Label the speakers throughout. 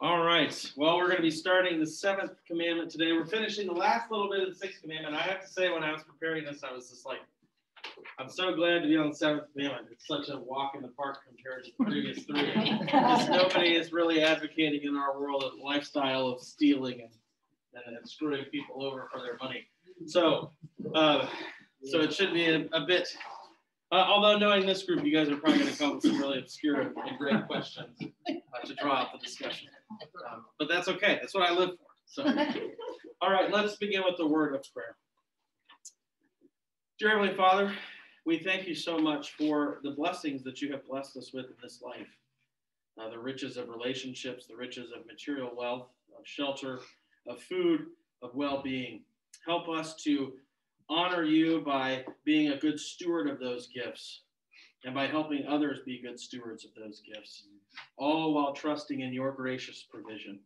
Speaker 1: All right. Well, we're going to be starting the seventh commandment today. We're finishing the last little bit of the sixth commandment. I have to say, when I was preparing this, I was just like, I'm so glad to be on the seventh commandment. It's such a walk in the park compared to the previous three. Because nobody is really advocating in our world a lifestyle of stealing and, and screwing people over for their money. So, uh, so it should be a, a bit. Uh, although knowing this group, you guys are probably going to come with some really obscure and great questions uh, to draw out the discussion. Um, but that's okay. That's what I live for. So, all right, let's begin with the word of prayer. Dear Heavenly Father, we thank you so much for the blessings that you have blessed us with in this life uh, the riches of relationships, the riches of material wealth, of shelter, of food, of well being. Help us to honor you by being a good steward of those gifts and by helping others be good stewards of those gifts, all while trusting in your gracious provision.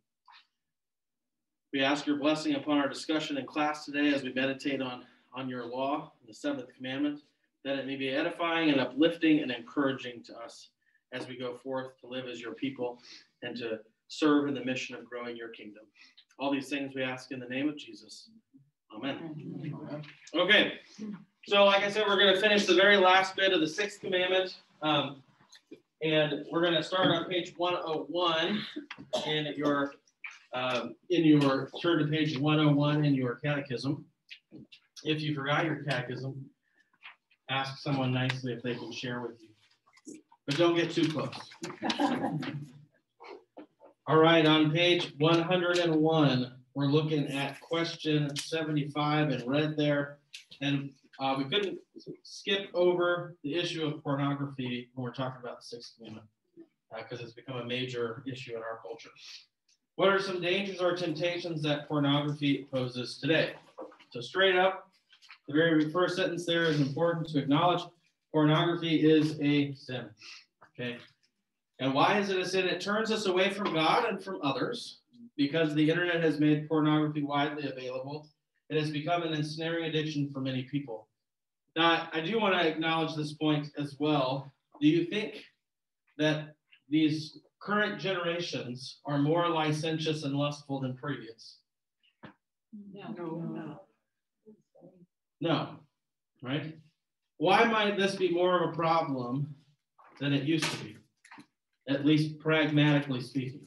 Speaker 1: We ask your blessing upon our discussion in class today as we meditate on, on your law, the seventh commandment, that it may be edifying and uplifting and encouraging to us as we go forth to live as your people and to serve in the mission of growing your kingdom. All these things we ask in the name of Jesus. Amen. Okay, so like I said, we're going to finish the very last bit of the sixth commandment. Um, and we're going to start on page 101 in your um, in your turn to page 101 in your catechism. If you forgot your catechism, ask someone nicely if they can share with you. But don't get too close. All right, on page 101, we're looking at question 75 in red there. And uh, we couldn't skip over the issue of pornography when we're talking about the Sixth Amendment because uh, it's become a major issue in our culture. What are some dangers or temptations that pornography poses today? So, straight up, the very first sentence there is important to acknowledge pornography is a sin. Okay. And why is it a sin? It turns us away from God and from others because the internet has made pornography widely available. It has become an ensnaring addiction for many people. Now, I do want to acknowledge this point as well. Do you think that these current generations are more licentious and lustful than previous?
Speaker 2: No. No.
Speaker 1: No. Right? Why might this be more of a problem than it used to be? At least pragmatically speaking.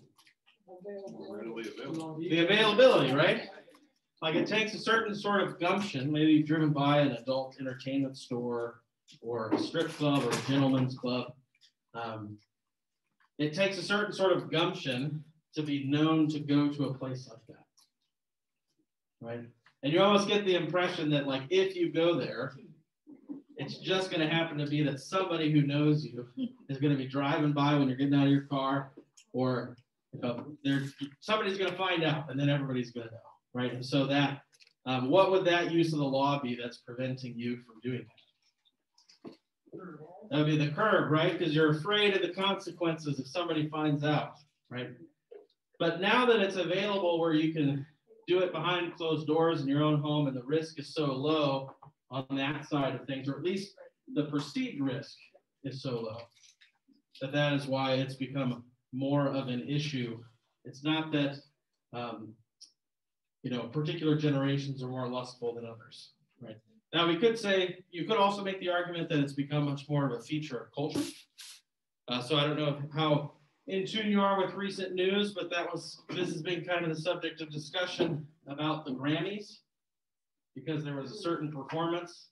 Speaker 1: The availability, right? Like it takes a certain sort of gumption, maybe driven by an adult entertainment store or a strip club or a gentleman's club. Um, it takes a certain sort of gumption to be known to go to a place like that. Right? And you almost get the impression that, like, if you go there, it's just going to happen to be that somebody who knows you is going to be driving by when you're getting out of your car, or you know, there's somebody's going to find out, and then everybody's going to know right? And so that, um, what would that use of the law be that's preventing you from doing that? That would be the curb, right? Because you're afraid of the consequences if somebody finds out, right? But now that it's available where you can do it behind closed doors in your own home and the risk is so low on that side of things, or at least the perceived risk is so low, that that is why it's become more of an issue. It's not that um, you know, particular generations are more lustful than others, right? Now we could say, you could also make the argument that it's become much more of a feature of culture. Uh, so I don't know how in tune you are with recent news, but that was, this has been kind of the subject of discussion about the Grammys because there was a certain performance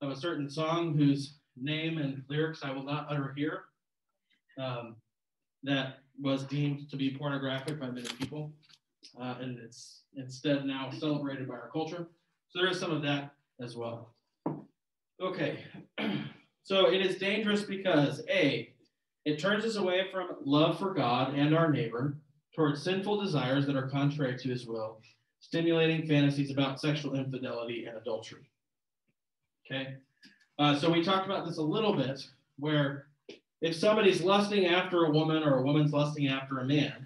Speaker 1: of a certain song whose name and lyrics I will not utter here um, that was deemed to be pornographic by many people uh, and it's instead now celebrated by our culture. So there is some of that as well. Okay, so it is dangerous because A, it turns us away from love for God and our neighbor towards sinful desires that are contrary to his will, stimulating fantasies about sexual infidelity and adultery. Okay, uh, so we talked about this a little bit, where if somebody's lusting after a woman or a woman's lusting after a man,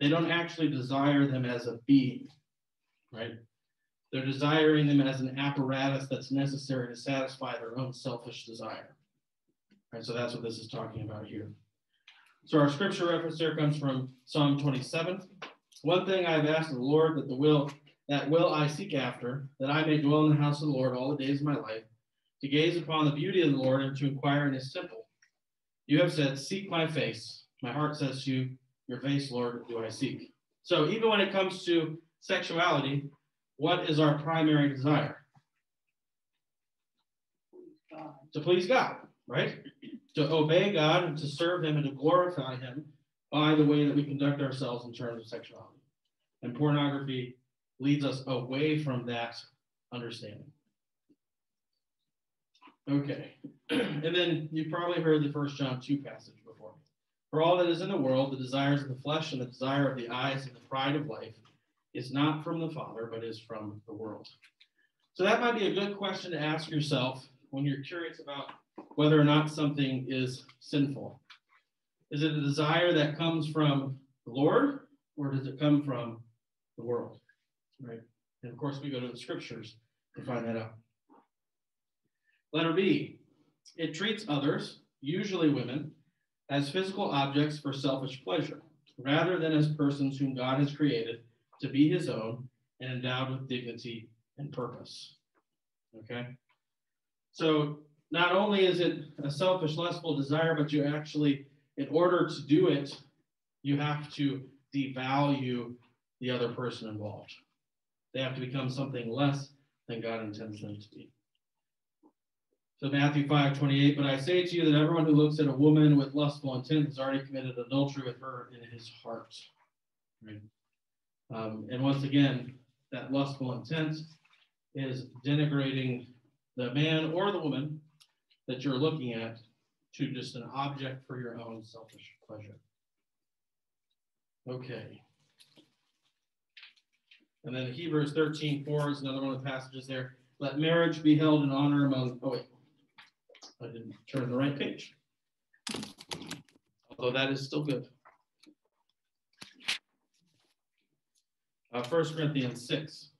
Speaker 1: they don't actually desire them as a being, right? They're desiring them as an apparatus that's necessary to satisfy their own selfish desire. Right, so that's what this is talking about here. So our scripture reference there comes from Psalm 27. One thing I've asked of the Lord that the will that will I seek after, that I may dwell in the house of the Lord all the days of my life, to gaze upon the beauty of the Lord and to inquire in his temple. You have said, Seek my face. My heart says to you, Your face, Lord, do I seek. So even when it comes to sexuality, what is our primary desire? To please God, right? To obey God and to serve Him and to glorify Him by the way that we conduct ourselves in terms of sexuality. And pornography leads us away from that understanding. Okay. and then you probably heard the first John 2 passage. For all that is in the world, the desires of the flesh and the desire of the eyes and the pride of life is not from the Father, but is from the world. So that might be a good question to ask yourself when you're curious about whether or not something is sinful. Is it a desire that comes from the Lord, or does it come from the world? Right. And of course, we go to the scriptures to find that out. Letter B, it treats others, usually women, as physical objects for selfish pleasure, rather than as persons whom God has created to be his own and endowed with dignity and purpose. Okay? So not only is it a selfish, lustful desire, but you actually, in order to do it, you have to devalue the other person involved. They have to become something less than God intends them to be. So Matthew 5, 28, but I say to you that everyone who looks at a woman with lustful intent has already committed adultery with her in his heart. Right? Um, and once again, that lustful intent is denigrating the man or the woman that you're looking at to just an object for your own selfish pleasure. Okay. And then Hebrews 13, 4 is another one of the passages there. Let marriage be held in honor among, oh wait, I didn't turn the right page. Although that is still good. Uh, 1 Corinthians 6.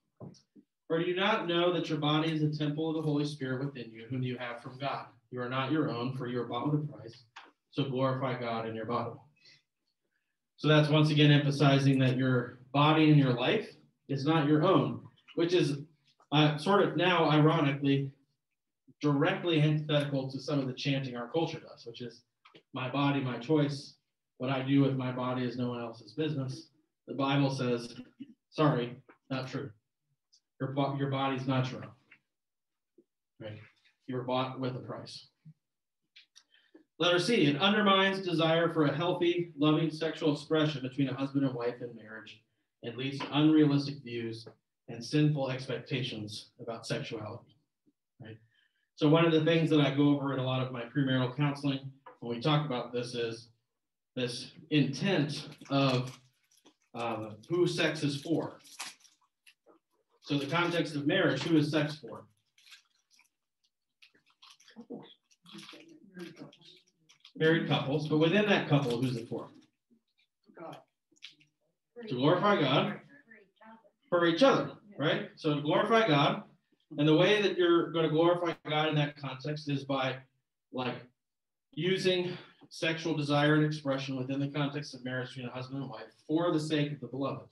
Speaker 1: Or do you not know that your body is a temple of the Holy Spirit within you, whom you have from God? You are not your own, for you are bought with a price. So glorify God in your body. So that's once again emphasizing that your body and your life is not your own, which is uh, sort of now, ironically, directly antithetical to some of the chanting our culture does, which is my body, my choice. What I do with my body is no one else's business. The Bible says, sorry, not true. Your, your body's not your own. Right? You were bought with a price. Letter C, it undermines desire for a healthy, loving sexual expression between a husband and wife in marriage and leads to unrealistic views and sinful expectations about sexuality. Right? So one of the things that I go over in a lot of my premarital counseling when we talk about this is this intent of um, who sex is for. So the context of marriage, who is sex for? Married couples, but within that couple, who's it for? God. To glorify God for each other, right? So to glorify God, and the way that you're going to glorify God in that context is by like using sexual desire and expression within the context of marriage between a husband and wife for the sake of the beloved.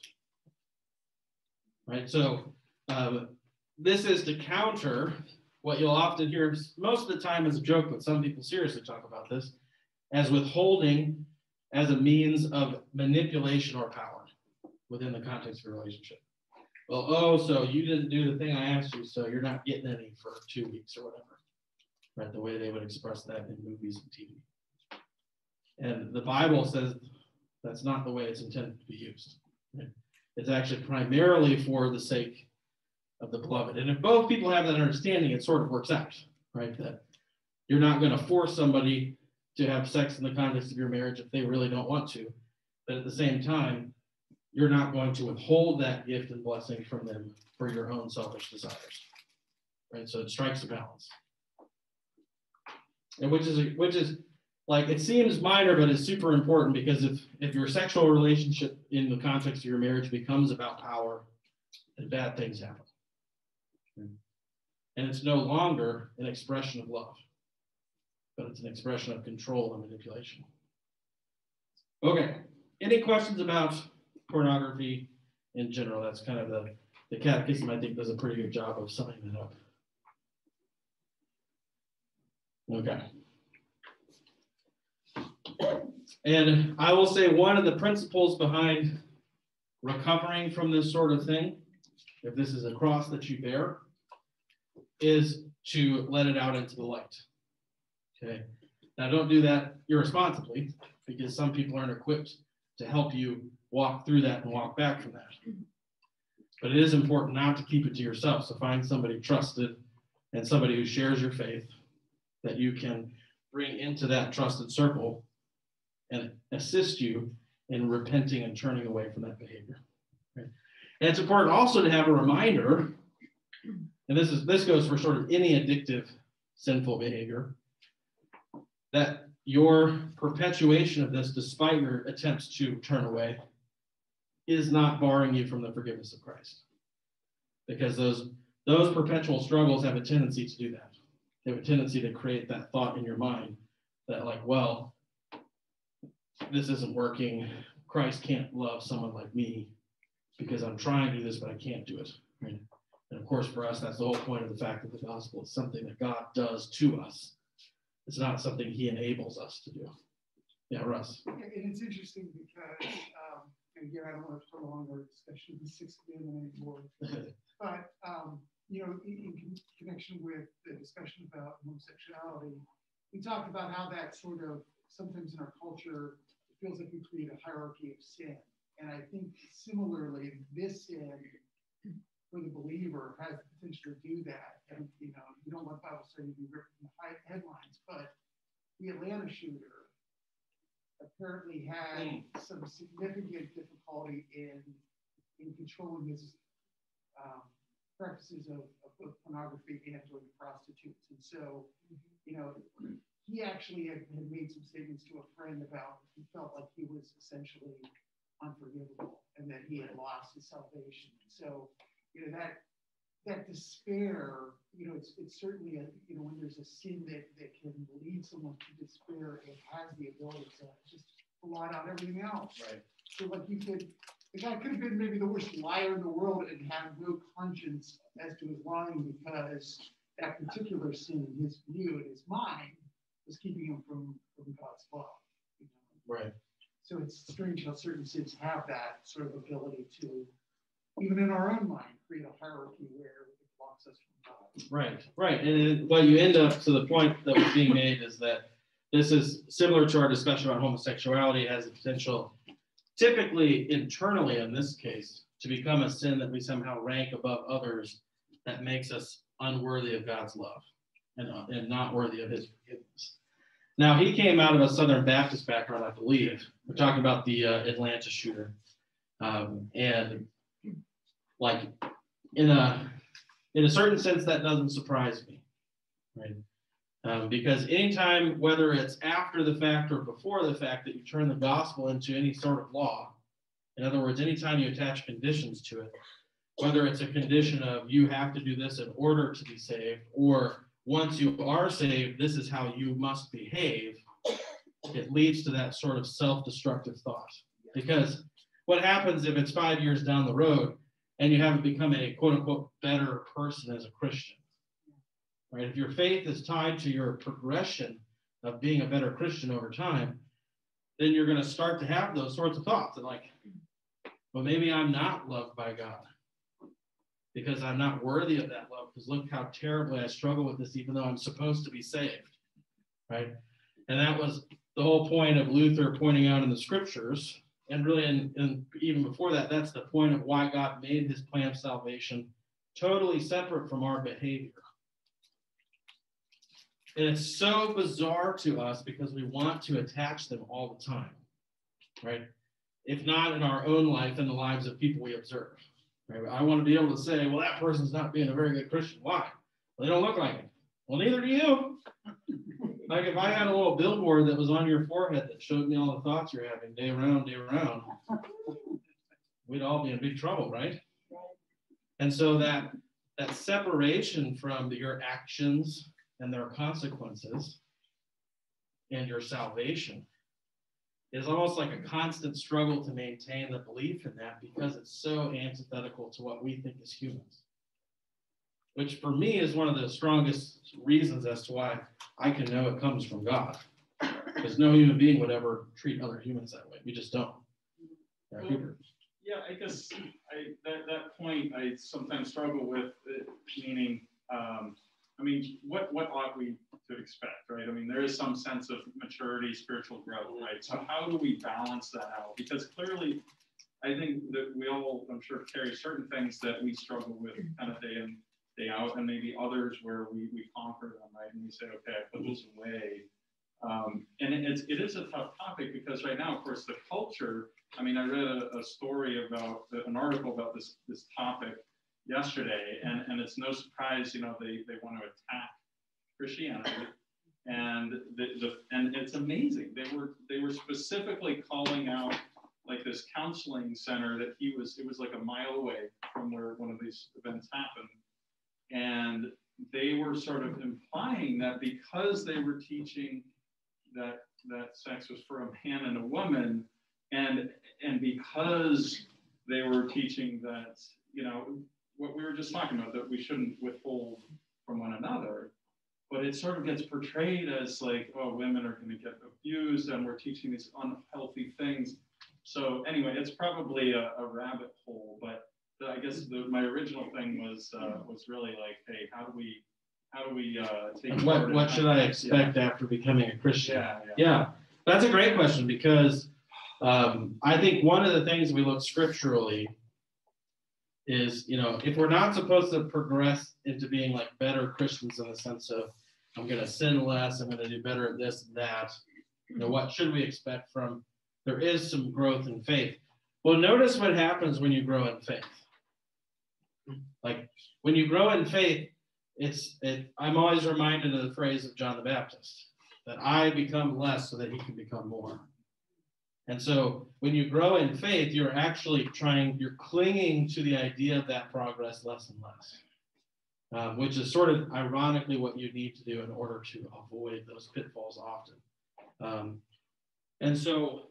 Speaker 1: Right? So um, this is to counter what you'll often hear most of the time as a joke, but some people seriously talk about this as withholding as a means of manipulation or power within the context of a relationship well, oh, so you didn't do the thing I asked you, so you're not getting any for two weeks or whatever. Right, the way they would express that in movies and TV. And the Bible says that's not the way it's intended to be used. Right? It's actually primarily for the sake of the beloved. And if both people have that understanding, it sort of works out, right? That you're not going to force somebody to have sex in the context of your marriage if they really don't want to. But at the same time, you're not going to withhold that gift and blessing from them for your own selfish desires. Right? So it strikes a balance. And which is which is like it seems minor, but it's super important because if if your sexual relationship in the context of your marriage becomes about power, then bad things happen. And it's no longer an expression of love, but it's an expression of control and manipulation. Okay, any questions about pornography in general? That's kind of the, the catechism, I think, does a pretty good job of summing that up. Okay. And I will say one of the principles behind recovering from this sort of thing, if this is a cross that you bear, is to let it out into the light. Okay. Now, don't do that irresponsibly because some people aren't equipped to help you walk through that and walk back from that. Mm-hmm. But it is important not to keep it to yourself. So find somebody trusted and somebody who shares your faith that you can bring into that trusted circle and assist you in repenting and turning away from that behavior. Right? And it's important also to have a reminder, and this is this goes for sort of any addictive sinful behavior, that your perpetuation of this, despite your attempts to turn away, is not barring you from the forgiveness of Christ. Because those those perpetual struggles have a tendency to do that. They have a tendency to create that thought in your mind that, like, well, this isn't working. Christ can't love someone like me because I'm trying to do this, but I can't do it. Right? And of course, for us, that's the whole point of the fact that the gospel is something that God does to us. It's not something He enables us to do. Yeah, Russ.
Speaker 3: And it's interesting because, um, and again, I don't want to prolong our discussion of the sixth amendment anymore, but um, you know, in, in, connection with the discussion about homosexuality, we talked about how that sort of sometimes in our culture it feels like we create a hierarchy of sin, and I think similarly, this sin for the believer has the potential to do that. And you know, you don't want Bible study to be written in the headlines, but the Atlanta shooter apparently had mm. some significant difficulty in in controlling his um, practices of, of both pornography and joining prostitutes. And so, you know, he actually had, had made some statements to a friend about he felt like he was essentially unforgivable and that he had lost his salvation. So, you know, that that despair, you know, it's, it's certainly a, you know, when there's a sin that, that can lead someone to despair, it has the ability to just blot out everything else.
Speaker 1: Right.
Speaker 3: So like you could, the guy could have been maybe the worst liar in the world and have no conscience as to his lying because that particular sin in his view, in his mind, was keeping him from, from God's love. You
Speaker 1: know? Right.
Speaker 3: So it's strange how certain sins have that sort of ability to even in our own mind, create a hierarchy where it blocks us from God.
Speaker 1: Right, right. And what you end up to the point that was being made is that this is similar to our discussion about homosexuality, it has the potential, typically internally in this case, to become a sin that we somehow rank above others that makes us unworthy of God's love and, uh, and not worthy of his forgiveness. Now, he came out of a Southern Baptist background, I believe. We're talking about the uh, Atlanta shooter. Um, and like in a in a certain sense that doesn't surprise me right? Um, because anytime whether it's after the fact or before the fact that you turn the gospel into any sort of law in other words anytime you attach conditions to it whether it's a condition of you have to do this in order to be saved or once you are saved this is how you must behave it leads to that sort of self-destructive thought. Because what happens if it's five years down the road and you haven't become a quote unquote better person as a Christian. Right? If your faith is tied to your progression of being a better Christian over time, then you're going to start to have those sorts of thoughts and like, well, maybe I'm not loved by God because I'm not worthy of that love. Because look how terribly I struggle with this, even though I'm supposed to be saved. Right? And that was the whole point of Luther pointing out in the scriptures and really, and, even before that, that's the point of why God made his plan of salvation totally separate from our behavior. And it's so bizarre to us because we want to attach them all the time, right? If not in our own life, in the lives of people we observe. Right? I want to be able to say, well, that person's not being a very good Christian. Why? Well, they don't look like it. Well, neither do you. Like if I had a little billboard that was on your forehead that showed me all the thoughts you're having day around, day around, we'd all be in big trouble, right? And so that that separation from your actions and their consequences and your salvation is almost like a constant struggle to maintain the belief in that because it's so antithetical to what we think as humans. Which for me is one of the strongest reasons as to why I can know it comes from God. Because no human being would ever treat other humans that way. We just don't.
Speaker 4: Yeah, I guess I, that, that point I sometimes struggle with, uh, meaning, um, I mean, what, what ought we to expect, right? I mean, there is some sense of maturity, spiritual growth, right? So how do we balance that out? Because clearly, I think that we all, I'm sure, carry certain things that we struggle with kind of day in, day out, and maybe others where we, we conquer them, right? And we say, okay, I put this away. Um, and it, it's, it is a tough topic because right now, of course, the culture, I mean, I read a, a story about, an article about this, this topic yesterday, and, and it's no surprise, you know, they, they want to attack Christianity. And the, the and it's amazing. They were they were specifically calling out like this counseling center that he was it was like a mile away from where one of these events happened. And they were sort of implying that because they were teaching that that sex was for a man and a woman, and and because they were teaching that you know what we were just talking about that we shouldn't withhold from one another but it sort of gets portrayed as like, oh, women are going to get abused and we're teaching these unhealthy things. So anyway, it's probably a, a rabbit hole, but I guess the, my original thing was uh, was really like, hey, how do we how do we uh, take
Speaker 1: what what should I expect yeah. after becoming a Christian?
Speaker 4: Yeah,
Speaker 1: yeah, yeah. That's a great question because um, I think one of the things we look scripturally is, you know, if we're not supposed to progress into being like better Christians in the sense of I'm going to sin less, I'm going to do better at this and that, you know, what should we expect from? There is some growth in faith. Well, notice what happens when you grow in faith. Like when you grow in faith, it's it, I'm always reminded of the phrase of John the Baptist that I become less so that he can become more. And so when you grow in faith, you're actually trying, you're clinging to the idea of that progress less and less, um, which is sort of ironically what you need to do in order to avoid those pitfalls often. Um, and so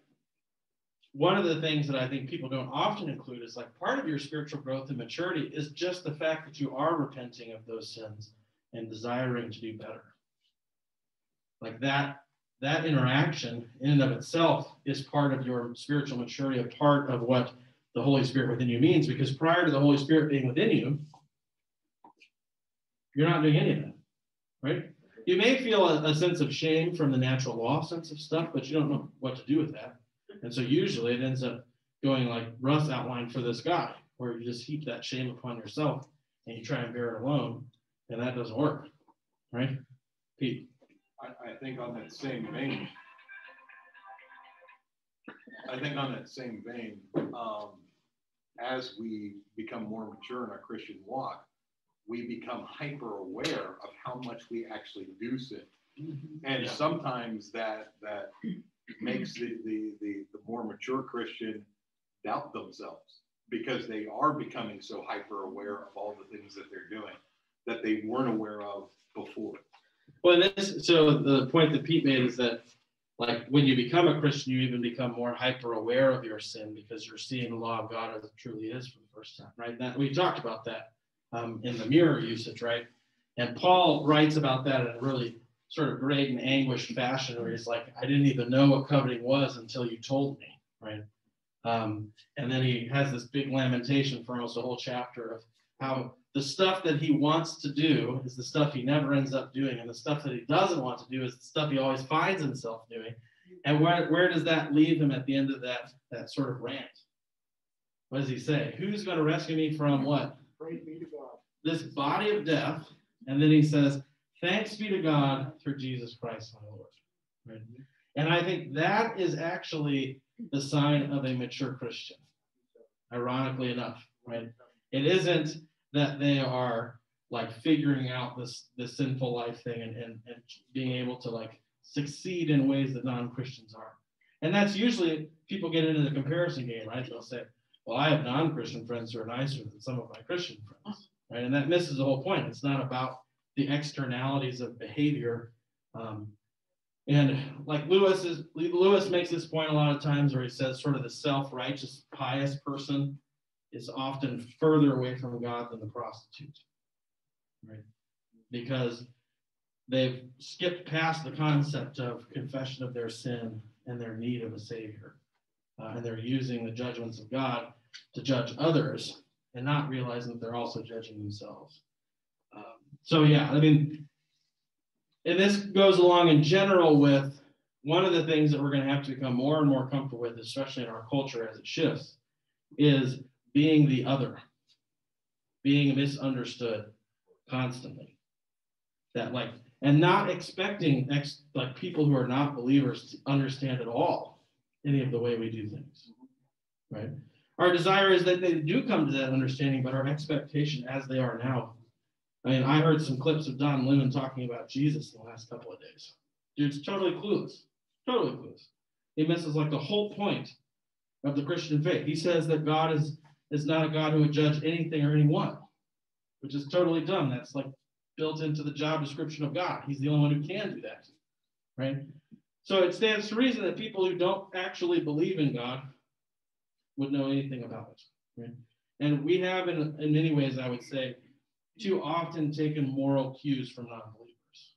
Speaker 1: one of the things that I think people don't often include is like part of your spiritual growth and maturity is just the fact that you are repenting of those sins and desiring to do better. Like that that interaction in and of itself is part of your spiritual maturity, a part of what the Holy Spirit within you means, because prior to the Holy Spirit being within you, you're not doing any of that, right? You may feel a, a, sense of shame from the natural law sense of stuff, but you don't know what to do with that. And so usually it ends up going like Russ outlined for this guy, where you just heap that shame upon yourself and you try and bear it alone, and that doesn't work, right? Pete.
Speaker 5: I, I think on that same vein, I think on that same vein, um, as we become more mature in our Christian walk, we become hyper aware of how much we actually do sin. Mm-hmm. And yeah. sometimes that that makes the, the, the, the more mature Christian doubt themselves because they are becoming so hyper aware of all the things that they're doing that they weren't aware of before.
Speaker 1: Well, this so the point that Pete made is that like when you become a Christian, you even become more hyper aware of your sin because you're seeing the law of God as it truly is for the first time, right? That we talked about that um, in the mirror usage, right? And Paul writes about that in a really sort of great and anguished fashion, where he's like, "I didn't even know what coveting was until you told me," right? Um, and then he has this big lamentation for almost a whole chapter of how the stuff that he wants to do is the stuff he never ends up doing, and the stuff that he doesn't want to do is the stuff he always finds himself doing. And where, where does that leave him at the end of that, that sort of rant? What does he say? Who's going to rescue me from what?
Speaker 3: Praise be to God.
Speaker 1: This body of death. And then he says, Thanks be to God through Jesus Christ my Lord. Right? And I think that is actually the sign of a mature Christian, ironically enough, right? It isn't that they are like figuring out this this sinful life thing and, and, and being able to like succeed in ways that non-Christians are. And that's usually people get into the comparison game, right? They'll say, Well, I have non-Christian friends who are nicer than some of my Christian friends. Right. And that misses the whole point. It's not about the externalities of behavior. Um, And like Lewis is Lewis makes this point a lot of times where he says sort of the self-righteous, pious person is often further away from God than the prostitute. Right? Because they've skipped past the concept of confession of their sin and their need of a savior. Uh, and they're using the judgments of God to judge others and not realizing that they're also judging themselves. So, yeah, I mean, and this goes along in general with one of the things that we're going to have to become more and more comfortable with, especially in our culture as it shifts, is being the other, being misunderstood constantly. That like, and not expecting ex, like people who are not believers to understand at all any of the way we do things, right? Our desire is that they do come to that understanding, but our expectation, as they are now, I mean, I heard some clips of Don Lemon talking about Jesus in the last couple of days. Dude's totally clueless, totally clueless. He misses like the whole point of the Christian faith. He says that God is is not a God who would judge anything or anyone, which is totally dumb. That's like built into the job description of God. He's the only one who can do that, right? So it stands to reason that people who don't actually believe in God would know anything about it, right? And we have, in, in many ways, I would say, too often taken moral cues from non-believers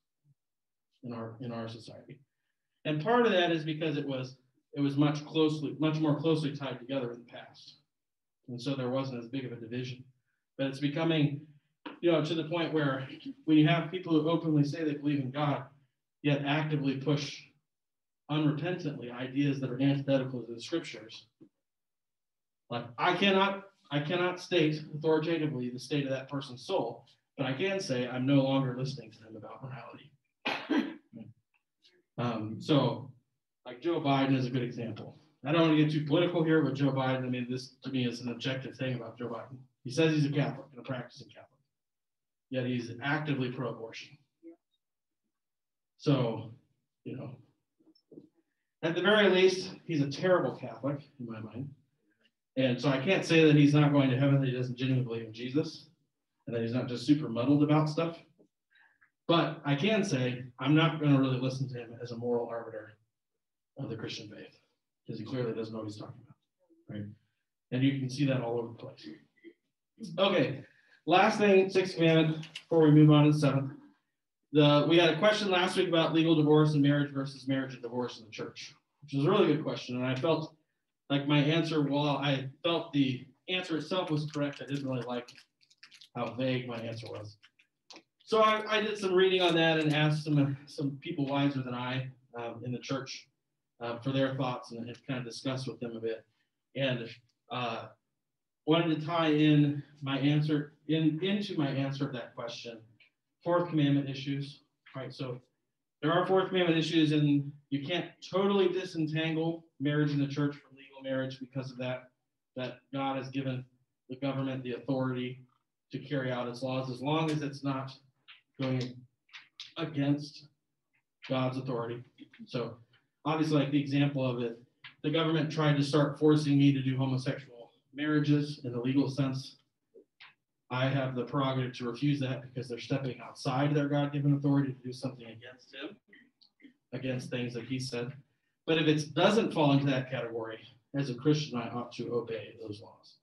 Speaker 1: in our in our society. And part of that is because it was it was much closely, much more closely tied together in the past. And so there wasn't as big of a division. But it's becoming, you know, to the point where when you have people who openly say they believe in God, yet actively push unrepentantly ideas that are antithetical to the scriptures. Like I cannot I cannot state authoritatively the state of that person's soul, but I can say I'm no longer listening to them about morality. um, so, like Joe Biden is a good example. I don't want to get too political here, but Joe Biden, I mean, this to me is an objective thing about Joe Biden. He says he's a Catholic and a practicing Catholic, yet he's actively pro abortion. So, you know, at the very least, he's a terrible Catholic in my mind. And so I can't say that he's not going to heaven, that he doesn't genuinely believe in Jesus, and that he's not just super muddled about stuff. But I can say I'm not going to really listen to him as a moral arbiter of the Christian faith, because he clearly doesn't know what he's talking about. Right? And you can see that all over the place. Okay, last thing, sixth commandment, before we move on to seventh. The, we had a question last week about legal divorce and marriage versus marriage and divorce in the church, which was a really good question. And I felt like my answer, while I felt the answer itself was correct, I didn't really like how vague my answer was. So I, I did some reading on that and asked some some people wiser than I um, in the church uh, for their thoughts and, and kind of discussed with them a bit. And uh, wanted to tie in my answer in into my answer of that question, fourth commandment issues. Right. So there are fourth commandment issues, and you can't totally disentangle marriage in the church marriage because of that, that God has given the government the authority to carry out its laws as long as it's not going against God's authority. So obviously, like the example of it, the government tried to start forcing me to do homosexual marriages in the legal sense. I have the prerogative to refuse that because they're stepping outside their God given authority to do something against Him, against things that He said. But if it doesn't fall into that category, as a Christian, I ought to obey those laws.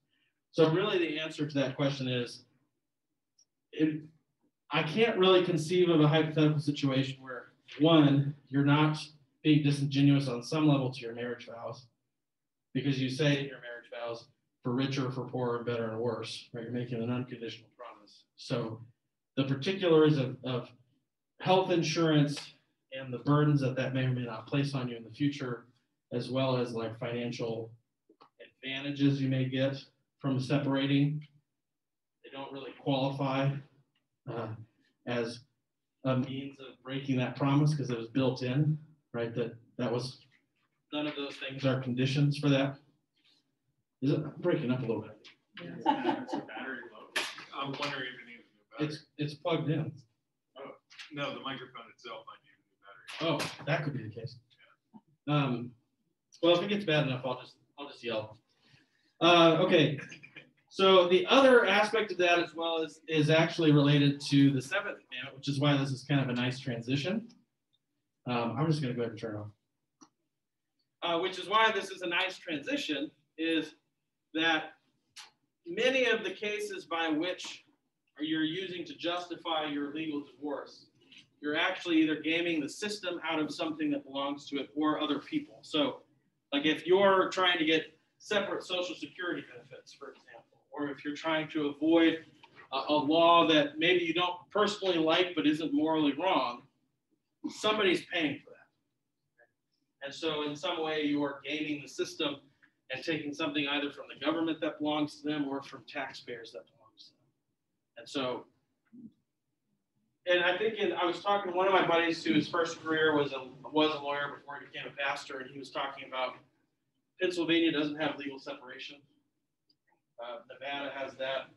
Speaker 1: So, really, the answer to that question is it, I can't really conceive of a hypothetical situation where, one, you're not being disingenuous on some level to your marriage vows because you say in your marriage vows, for richer, for poorer, better, and worse, right? You're making an unconditional promise. So, the particulars of, of health insurance and the burdens that that may or may not place on you in the future as well as like financial advantages you may get from separating. They don't really qualify uh, as a means of breaking that promise because it was built in, right? That that was none of those things are conditions for that. Is it I'm breaking up a little bit?
Speaker 4: Yeah. battery low. I'm wondering if it needs a new battery.
Speaker 1: It's it's plugged in.
Speaker 4: Oh, no, the microphone itself might need a new battery.
Speaker 1: Oh, that could be the case. Um, well, if it gets bad enough, I'll just I'll just yell. Uh, okay. So the other aspect of that as well is is actually related to the seventh commandment, which is why this is kind of a nice transition. Um, I'm just gonna go ahead and turn off. Uh, which is why this is a nice transition, is that many of the cases by which you're using to justify your legal divorce, you're actually either gaming the system out of something that belongs to it or other people. So, like if you're trying to get separate social security benefits, for example, or if you're trying to avoid a, a law that maybe you don't personally like but isn't morally wrong, somebody's paying for that. And so, in some way, you are gaming the system and taking something either from the government that belongs to them or from taxpayers that belongs to them. And so, and I think in, I was talking to one of my buddies whose first career was a was a lawyer before he became a pastor, and he was talking about Pennsylvania doesn't have legal separation. Uh, Nevada has that.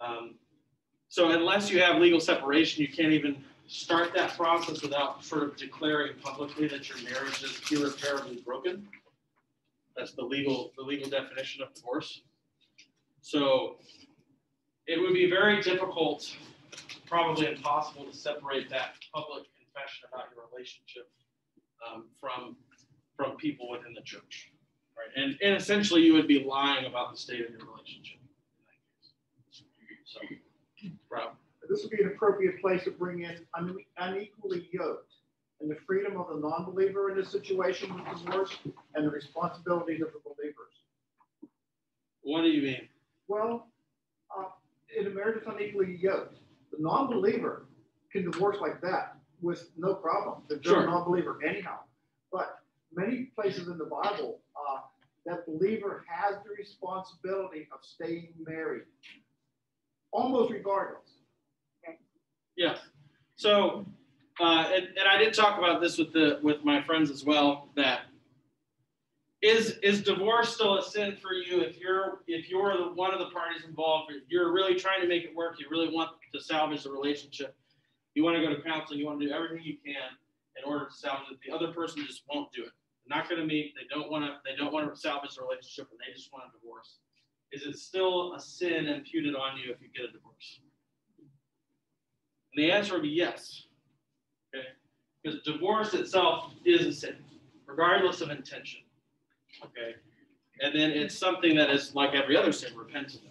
Speaker 1: Um, so unless you have legal separation, you can't even start that process without sort of declaring publicly that your marriage is irreparably broken. That's the legal the legal definition of divorce. So it would be very difficult, probably impossible, to separate that public confession about your relationship um, from from people within the church, right? And and essentially, you would be lying about the state of your relationship. So, Rob.
Speaker 6: This would be an appropriate place to bring in un- unequally yoked and the freedom of the non-believer in this situation with divorce and the responsibilities of the believers.
Speaker 1: What do you mean?
Speaker 6: Well, uh, in a marriage that's unequally yoked, the non-believer can divorce like that with no problem. They're
Speaker 1: Sure.
Speaker 6: a non-believer anyhow. But many places in the Bible, uh, that believer has the responsibility of staying married, almost regardless. Okay.
Speaker 1: Yes. So, uh, and, and I did talk about this with the with my friends as well. That is is divorce still a sin for you if you're if you're the one of the parties involved? You're really trying to make it work. You really want to salvage the relationship. You want to go to counseling. You want to do everything you can in order to salvage it. The other person just won't do it. They're not going to meet. They don't want to. They don't want to salvage the relationship, and they just want a divorce. Is it still a sin imputed on you if you get a divorce? And the answer would be yes. Okay? Because divorce itself is a sin, regardless of intention. Okay? And then it's something that is like every other sin, repentant of.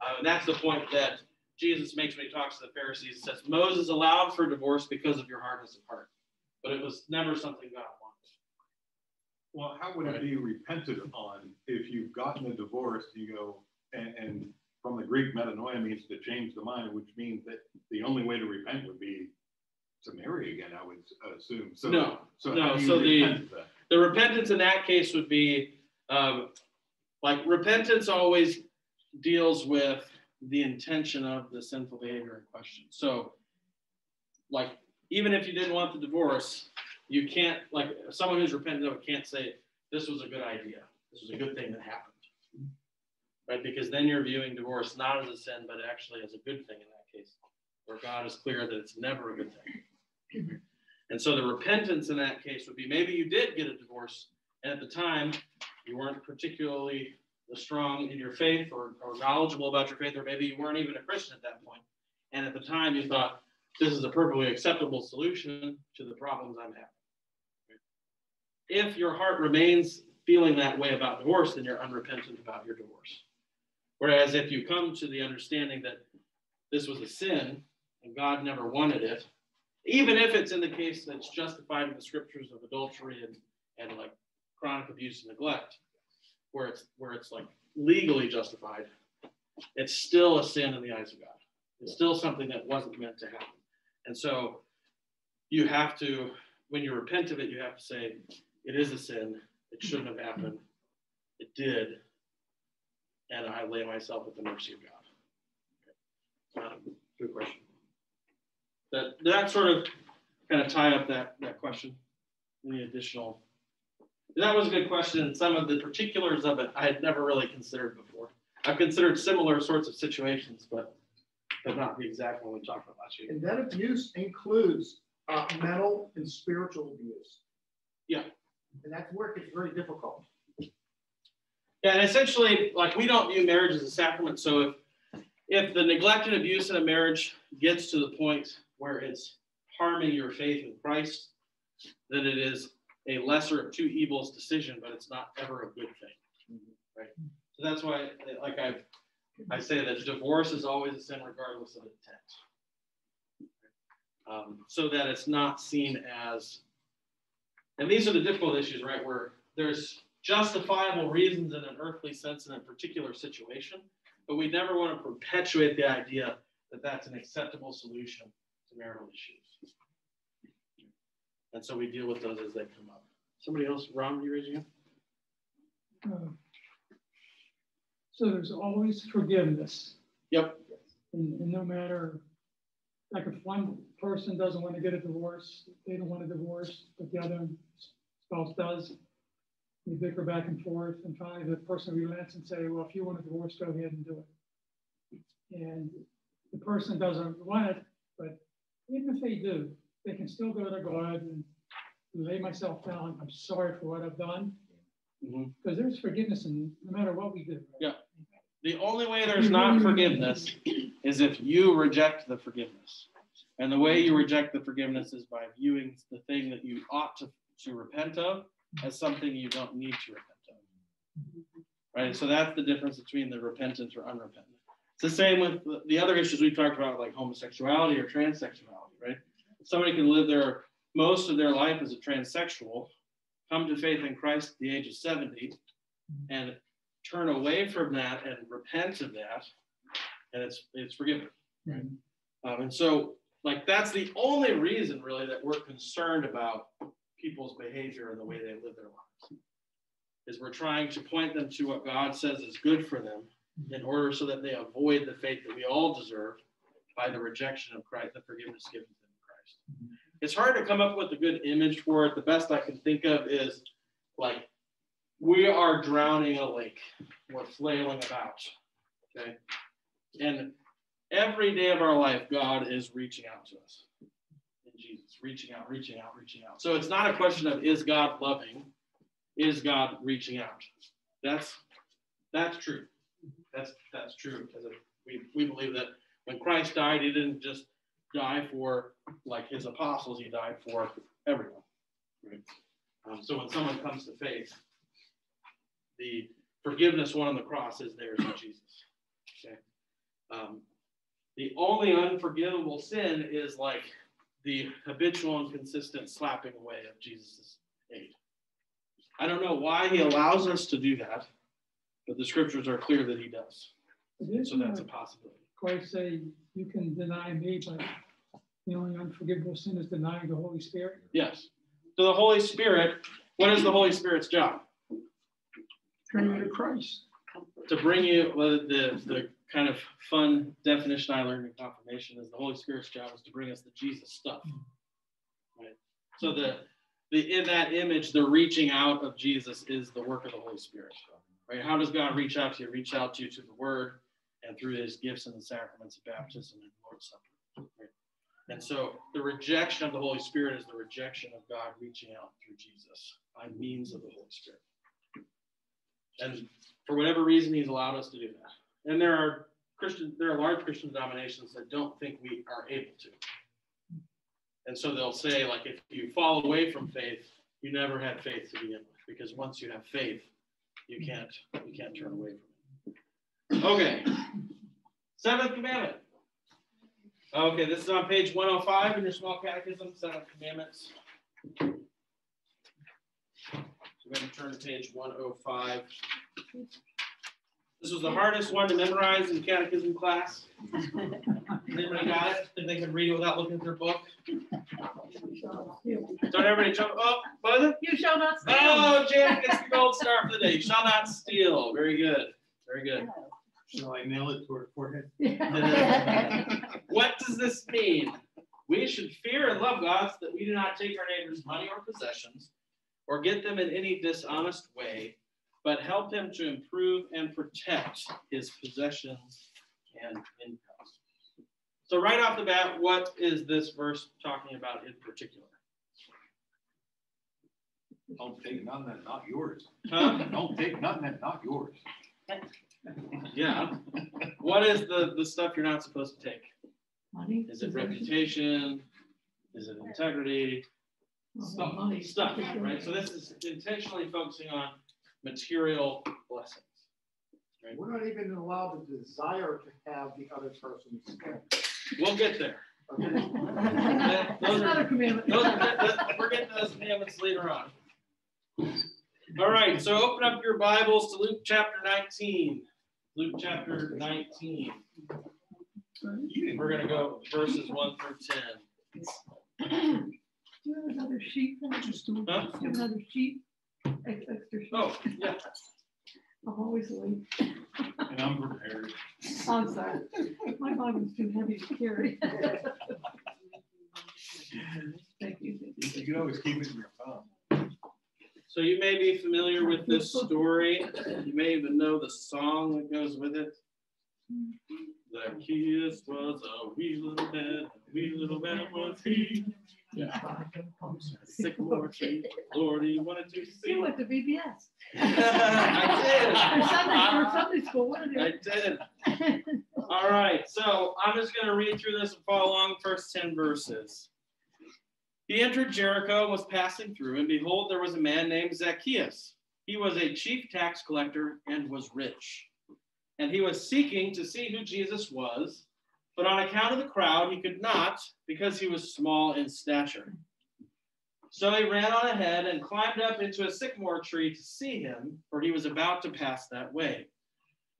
Speaker 1: Uh, and that's the point that Jesus makes when he talks to the Pharisees. He says, Moses allowed for divorce because of your hardness of heart, but it was never something God wanted.
Speaker 5: Well, how would it be repented on if you've gotten a divorce, you go, and, and from the Greek metanoia means to change the mind, which means that the only way to repent would be to marry again, I would assume. So,
Speaker 1: No,
Speaker 5: so
Speaker 1: no,
Speaker 5: how do you
Speaker 1: so the-
Speaker 5: repent of that?
Speaker 1: The repentance in that case would be um, like repentance always deals with the intention of the sinful behavior in question. So, like, even if you didn't want the divorce, you can't, like, someone who's repentant of it can't say, This was a good idea. This was a good thing that happened. Right? Because then you're viewing divorce not as a sin, but actually as a good thing in that case, where God is clear that it's never a good thing. And so the repentance in that case would be maybe you did get a divorce, and at the time you weren't particularly strong in your faith or, or knowledgeable about your faith, or maybe you weren't even a Christian at that point. And at the time you thought this is a perfectly acceptable solution to the problems I'm having. If your heart remains feeling that way about divorce, then you're unrepentant about your divorce. Whereas if you come to the understanding that this was a sin and God never wanted it, even if it's in the case that's justified in the scriptures of adultery and, and like chronic abuse and neglect, where it's where it's like legally justified, it's still a sin in the eyes of God. It's still something that wasn't meant to happen. And so you have to, when you repent of it, you have to say, it is a sin. It shouldn't have happened. It did. And I lay myself at the mercy of God. Um, good question that that sort of kind of tie up that that question. Any additional? That was a good question, and some of the particulars of it I had never really considered before. I've considered similar sorts of situations, but but not the exact one we talked about last year.
Speaker 6: And that abuse includes uh, mental and spiritual abuse.
Speaker 1: Yeah.
Speaker 6: And that's where it gets very difficult.
Speaker 1: Yeah, and essentially, like we don't view marriage as a sacrament. So if if the neglect and abuse in a marriage gets to the point where it's harming your faith in Christ, then it is a lesser of two evils decision, but it's not ever a good thing. Right? So that's why, like I, I say that divorce is always a sin regardless of intent. Um, so that it's not seen as, and these are the difficult issues, right? Where there's justifiable reasons in an earthly sense in a particular situation, but we never want to perpetuate the idea that that's an acceptable solution to marital issues. And so we deal with those as they come up. Somebody else, Ron, you raising your hand?
Speaker 7: Uh, So there's always forgiveness.
Speaker 1: Yep.
Speaker 7: And, and no matter, like if one person doesn't want to get a divorce, they don't want a divorce, but the other spouse does. We bicker back and forth and finally the person relents and say, well, if you want a divorce, go ahead and do it. And the person doesn't want it, but even if they do, they can still go to God and lay myself down. I'm sorry for what I've done.
Speaker 1: Mhm.
Speaker 7: Because there's forgiveness in no matter what we do. right?
Speaker 1: Yeah. The only way there's not forgiveness is if you reject the forgiveness. And the way you reject the forgiveness is by viewing the thing that you ought to, to repent of as something you don't need to repent of. Right? So that's the difference between the repentance or unrepentant. It's the same with the- the other issues we've talked about, like homosexuality or transsexuality, right? Somebody can live their most of their life as a transsexual, come to faith in Christ at the age of 70, and turn away from that and repent of that, and it's it's forgiven.
Speaker 7: Right.
Speaker 1: Um, and so, like, that's the only reason really that we're concerned about people's behavior and the way they live their lives. Is we're trying to point them to what God says is good for them in order so that they avoid the fate that we all deserve by the rejection of Christ, the forgiveness given to them in Christ. It's hard to come up with a good image for it. The best I can think of is like we are drowning a lake. We're flailing about. Okay. And every day of our life, God is reaching out to us. In Jesus, reaching out, reaching out, reaching out. So it's not a question of is God loving? Is God reaching out? That's that's true. That's that's true because we, we believe that when Christ died, he didn't just die for like his apostles, he died for everyone. Right? Um, so when someone comes to faith, the forgiveness won on the cross is theirs in Jesus. Okay. Um, the only unforgivable sin is like the habitual and consistent slapping away of Jesus' aid. I don't know why he allows us to do that, but the scriptures are clear that he does. So that's a possibility.
Speaker 7: Christ say, you can deny me, but the only unforgivable sin is denying the Holy Spirit?
Speaker 1: Yes. So the Holy Spirit, what is the Holy Spirit's job?
Speaker 7: Turn you to Christ.
Speaker 1: to bring you well, the the kind of fun definition I learned in confirmation is the Holy Spirit's job is to bring us the Jesus stuff. Right. So the the in that image, the reaching out of Jesus is the work of the Holy Spirit. Right? How does God reach out to you? Reach out to you to the Word and through His gifts and the sacraments of baptism and Lord's Supper. Right? And so the rejection of the Holy Spirit is the rejection of God reaching out through Jesus by means of the Holy Spirit. And for whatever reason, he's allowed us to do that. And there are Christian, there are large Christian denominations that don't think we are able to. And so they'll say, like, if you fall away from faith, you never had faith to begin with, because once you have faith, you mm-hmm. can't you can't turn away from it. Okay. Seventh commandment. Okay, this is on page 105 in your small catechism, seventh commandments. So we're going to turn to page 105. This was the hardest one to memorize in catechism class. Anybody got it? Think they can read it without looking at their book? Don't everybody jump up. What is it?
Speaker 2: You shall not steal.
Speaker 1: Oh, Janet gets the gold star for the day. You shall not steal. Very good. Very good.
Speaker 5: Shall I nail it to her forehead?
Speaker 1: What does this mean? We should fear and love God so that we do not take our neighbor's money or possessions or get them in any dishonest way, but help him to improve and protect his possessions and income. So, right off the bat, what is this verse talking about in particular?
Speaker 5: Don't take none that's not yours.
Speaker 1: Huh?
Speaker 5: Don't take none that's not yours.
Speaker 1: Yeah. What is the, the stuff you're not supposed to take?
Speaker 2: Money.
Speaker 1: Is it reputation, Is it integrity?
Speaker 2: Stuff, money.
Speaker 1: Stuff, right? So this is intentionally focusing on material blessings.
Speaker 6: We're not even allowed the desire to have the other person's skin.
Speaker 1: We'll get there.
Speaker 6: Okay?
Speaker 1: Yeah, Those
Speaker 2: not
Speaker 1: are,
Speaker 2: a commandment.
Speaker 1: those are, we're getting to those commandments later on. All right, so open up your Bibles to Luke chapter 19. Luke chapter 19. We're gonna go verses one through ten.
Speaker 2: Do you have another sheet? Just do
Speaker 1: Huh?
Speaker 2: you have another sheet? Ex- Extra sheet.
Speaker 1: Oh, yeah.
Speaker 2: I'm always late.
Speaker 4: And I'm prepared.
Speaker 2: I'm sorry. My Bible's too heavy to carry. Thank you.
Speaker 5: You can always keep it in your phone.
Speaker 1: So you may be familiar with this story. You may even know the song that goes with it. Zacchaeus was a wee little man, a wee little man was he. Sycamore tree, Lord, he wanted to see.
Speaker 2: You went to VBS.
Speaker 1: I
Speaker 2: For Sunday, for
Speaker 1: did.
Speaker 2: Sunday school, what are
Speaker 1: I did. All right, so I'm just gonna read through this and follow along the first ten verses. He entered Jericho and was passing through, and behold, there was a man named Zacchaeus. He was a chief tax collector and was rich. And he was seeking to see who Jesus was, but on account of the crowd, he could not because he was small in stature. So he ran on ahead and climbed up into a sycamore tree to see him, for he was about to pass that way.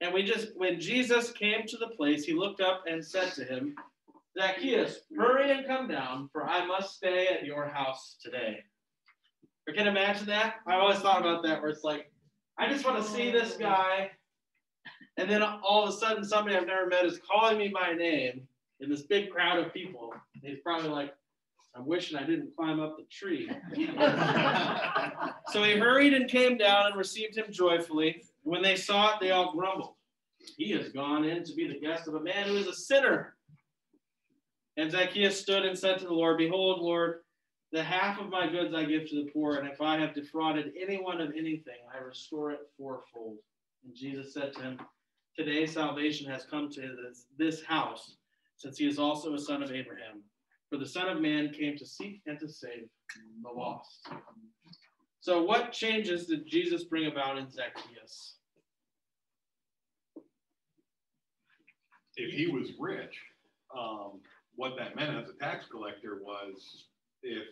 Speaker 1: And we just, when Jesus came to the place, he looked up and said to him, Zacchaeus, hurry and come down, for I must stay at your house today. I can imagine that. I always thought about that, where it's like, I just want to see this guy. And then all of a sudden, somebody I've never met is calling me by name in this big crowd of people. He's probably like, I'm wishing I didn't climb up the tree. So he hurried and came down and received him joyfully. When they saw it, they all grumbled. He has gone in to be the guest of a man who is a sinner. And Zacchaeus stood and said to the Lord, Behold, Lord, the half of my goods I give to the poor, and if I have defrauded anyone of anything, I restore it fourfold. And Jesus said to him, Today salvation has come to this, this house, since he is also a son of Abraham. For the Son of Man came to seek and to save the lost. So, what changes did Jesus bring about in Zacchaeus?
Speaker 5: If he was rich, um, what that meant as a tax collector was if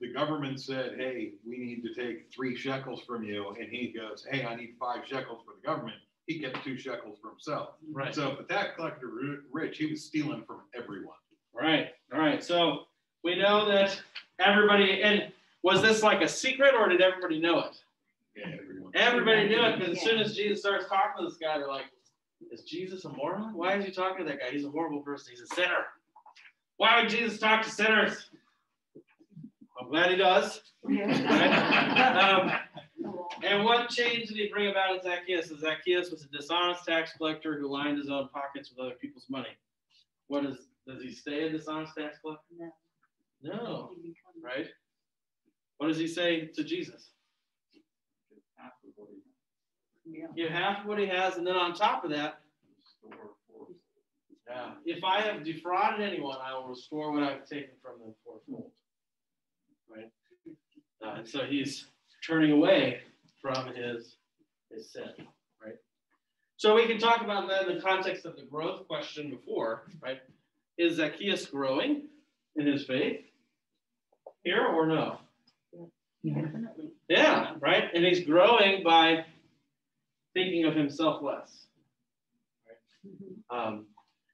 Speaker 5: the government said, hey, we need to take three shekels from you, and he goes, hey, I need five shekels for the government, he kept two shekels for himself.
Speaker 1: Right.
Speaker 5: So if that collector rich, he was stealing from everyone.
Speaker 1: Right. All right. So we know that everybody, and was this like a secret or did everybody know it?
Speaker 5: Yeah, everyone.
Speaker 1: Everybody knew it because as soon as Jesus starts talking to this guy, they're like, is Jesus a moron? Why is he talking to that guy? He's a horrible person. He's a sinner. Why would Jesus talk to sinners? I'm glad he does. Um, and what change did he bring about in Zacchaeus? Zacchaeus was a dishonest tax collector who lined his own pockets with other people's money. What is, does he stay a dishonest tax collector?
Speaker 2: No.
Speaker 1: No, right? What does he say to Jesus?
Speaker 4: Half of what he
Speaker 1: Give half of what he has, and then on top of that, yeah, if I have defrauded anyone, I will restore what I've taken from them fourfold. Right? Uh, and so he's turning away from his, his sin, right? So we can talk about that in the context of the growth question before, right? Is Zacchaeus growing in his faith here or no?
Speaker 2: Definitely.
Speaker 1: Yeah, right? And he's growing by thinking of himself less. Um,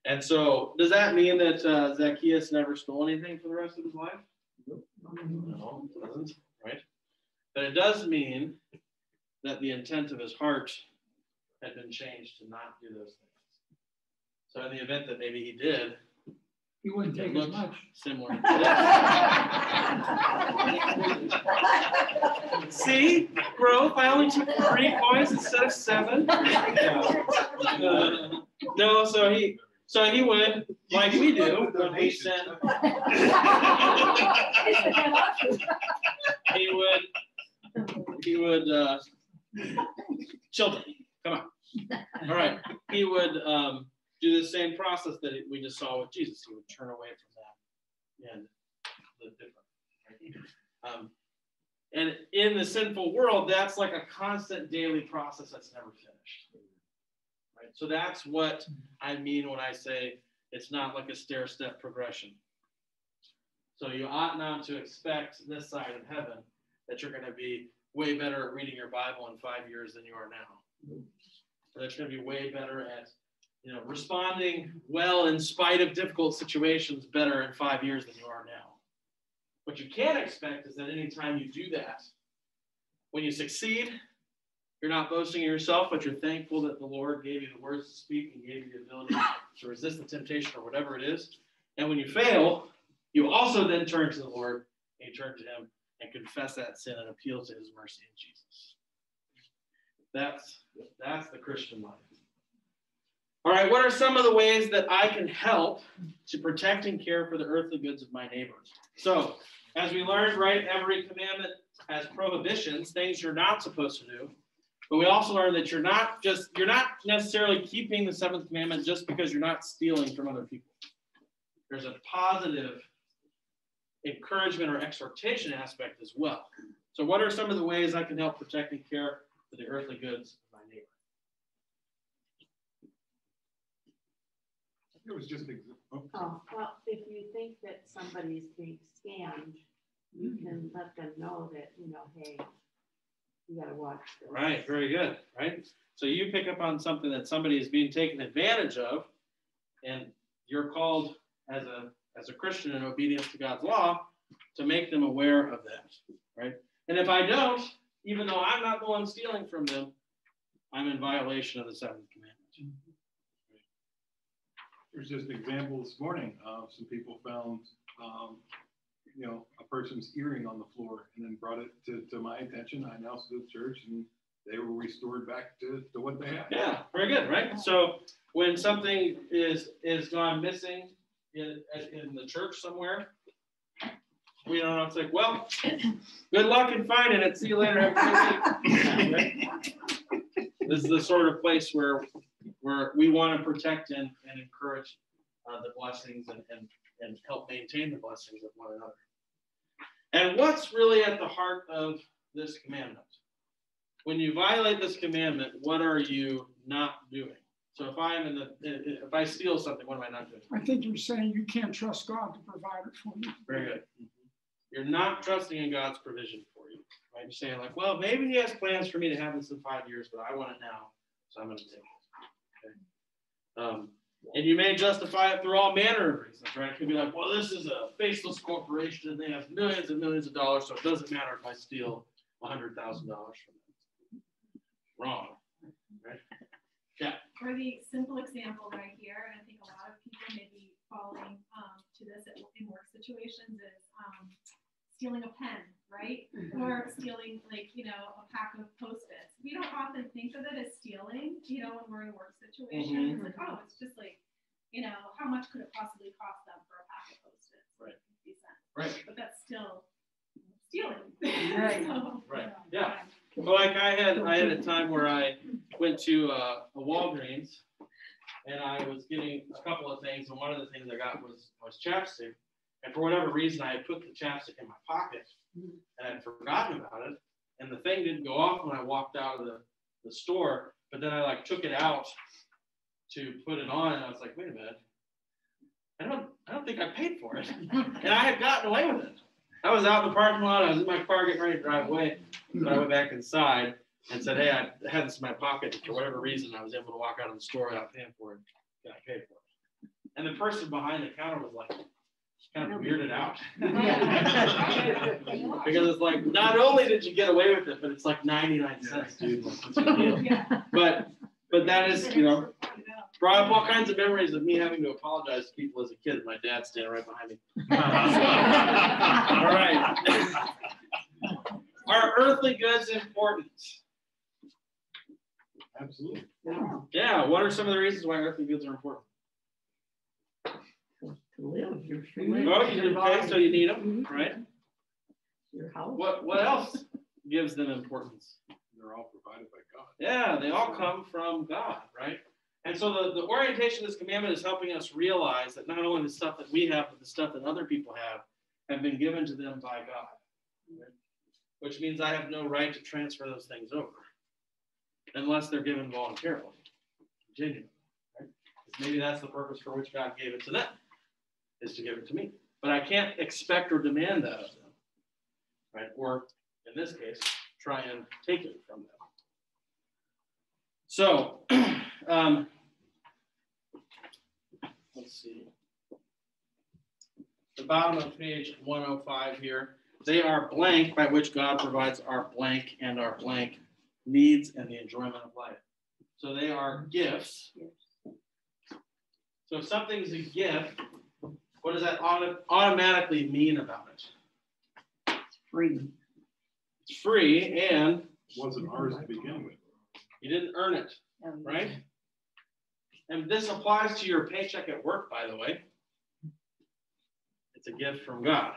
Speaker 1: and so, does that mean that uh, Zacchaeus never stole anything for the rest of his life? No, it doesn't, right? But it does mean that the intent of his heart had been changed to not do those things. So, in the event that maybe he did,
Speaker 7: He wouldn't
Speaker 1: it
Speaker 7: take as much.
Speaker 1: similar. See, growth. I only took three points instead of seven. Uh, no, so he, so he would, like we do, when we send, he would, he would, uh, children, come on. All right, he would, um, do the same process that we just saw with Jesus. He would turn away from that and live different. Um, and in the sinful world, that's like a constant daily process that's never finished. Right? So that's what I mean when I say it's not like a stair step progression. So you ought not to expect this side of heaven that you're going to be way better at reading your Bible in five years than you are now. That you're going to be way better at, you know, responding well in spite of difficult situations better in five years than you are now. What you can't expect is that anytime you do that, when you succeed, you're not boasting in yourself, but you're thankful that the Lord gave you the words to speak and gave you the ability to resist the temptation or whatever it is. And when you fail, you also then turn to the Lord and you turn to Him and confess that sin and appeal to His mercy in Jesus. That's that's the Christian life. All right, what are some of the ways that I can help to protect and care for the earthly goods of my neighbors? So, as we learned, right, every commandment has prohibitions, things you're not supposed to do. But we also learned that you're not just you're not necessarily keeping the seventh commandment just because you're not stealing from other people. There's a positive encouragement or exhortation aspect as well. So, what are some of the ways I can help protect and care for the earthly goods of my neighbor?
Speaker 5: It was just, ex- oh,
Speaker 8: Oh, well, if you think that somebody's being scammed, you mm-hmm. can let them know that, you know, hey, you gotta watch this.
Speaker 1: Right, very good, right? So you pick up on something that somebody is being taken advantage of, and you're called as a as a Christian in obedience to God's law to make them aware of that, right? And if I don't, even though I'm not the one stealing from them, I'm in violation of the seventh commandment.
Speaker 5: There's just an example this morning. Uh, some people found, um, you know, a person's earring on the floor and then brought it to, to my attention. I announced it to the church and they were restored back to, to what they had.
Speaker 1: Yeah, very good, right? So when something is is gone missing in in the church somewhere, we don't know. It's like, well, good luck in finding it. See you later. This is the sort of place where where we want to protect and, and encourage uh, the blessings and, and and help maintain the blessings of one another. And what's really at the heart of this commandment? When you violate this commandment, what are you not doing? So if I'm in the, if I steal something, what am I not doing?
Speaker 2: I think you're saying you can't trust God to provide it for you.
Speaker 1: Very good. You're not trusting in God's provision for you. Right? You're saying like, well, maybe He has plans for me to have this in five years, but I want it now, so I'm going to take it. Okay. Um, and you may justify it through all manner of reasons, right? It could be like, well, this is a faceless corporation and they have millions and millions of dollars, so it doesn't matter if I steal $100,000 from them. Wrong. Right?
Speaker 9: For the simple example right here, and I think a lot of people may be falling um, to this in in work situations is um, stealing a pen, right? Or stealing like, you know, a pack of Post-its. We don't often think of it as stealing, you know, when we're in a work situation. It's like, oh, it's just like, you know, how much could it possibly cost them for a pack of Post-its?
Speaker 1: Right.
Speaker 9: 50 cents.
Speaker 1: Right.
Speaker 9: But that's still stealing.
Speaker 8: Right.
Speaker 9: So,
Speaker 1: Right.
Speaker 9: you know,
Speaker 1: Yeah. Like I had, I had a time where I went to uh, a Walgreens and I was getting a couple of things, and one of the things I got was was chapstick. And for whatever reason, I had put the chapstick in my pocket and I'd forgotten about it. And the thing didn't go off when I walked out of the, the store, but then I like took it out to put it on, and I was like, wait a minute. I don't I don't think I paid for it. and I had gotten away with it. I was out in the parking lot, I was in my car getting ready to drive away. But I went back inside and said, hey, I had this in my pocket. For whatever reason, I was able to walk out of the store without paying for it. And I paid for it. And the person behind the counter was like, kind of weirded out. because it's like, not only did you get away with it, but it's like 99 cents, dude. Like, what's your deal?
Speaker 9: Yeah.
Speaker 1: But, but that is, you know,
Speaker 9: know.
Speaker 1: brought up all kinds of memories of me having to apologize to people as a kid. My dad standing right behind me. All right. Are earthly goods important?
Speaker 5: Absolutely.
Speaker 1: Yeah. What are some of the reasons why earthly goods are important?
Speaker 2: To live, your
Speaker 1: Oh, you
Speaker 2: your
Speaker 1: did okay, so you need them, right?
Speaker 2: your house.
Speaker 1: What What else gives them importance?
Speaker 5: They're all provided by God.
Speaker 1: Yeah, they all come from God, right? And so the, the orientation of this commandment is helping us realize that not only the stuff that we have, but the stuff that other people have have been given to them by God. right? Which means I have no right to transfer those things over unless they're given voluntarily, genuinely. Right? Maybe that's the purpose for which God gave it to them, is to give it to me. But I can't expect or demand that of them, right? Or in this case, try and take it from them. So, um, let's see. The bottom of page 105 here, they are blank by which God provides our blank and our blank needs and the enjoyment of life. So they are gifts. So if something's a gift, what does that auto- automatically mean about it?
Speaker 2: It's free.
Speaker 1: It's free and
Speaker 5: Wasn't ours to begin with.
Speaker 1: you didn't earn it, right? And this applies to your paycheck at work, by the way. It's a gift from God.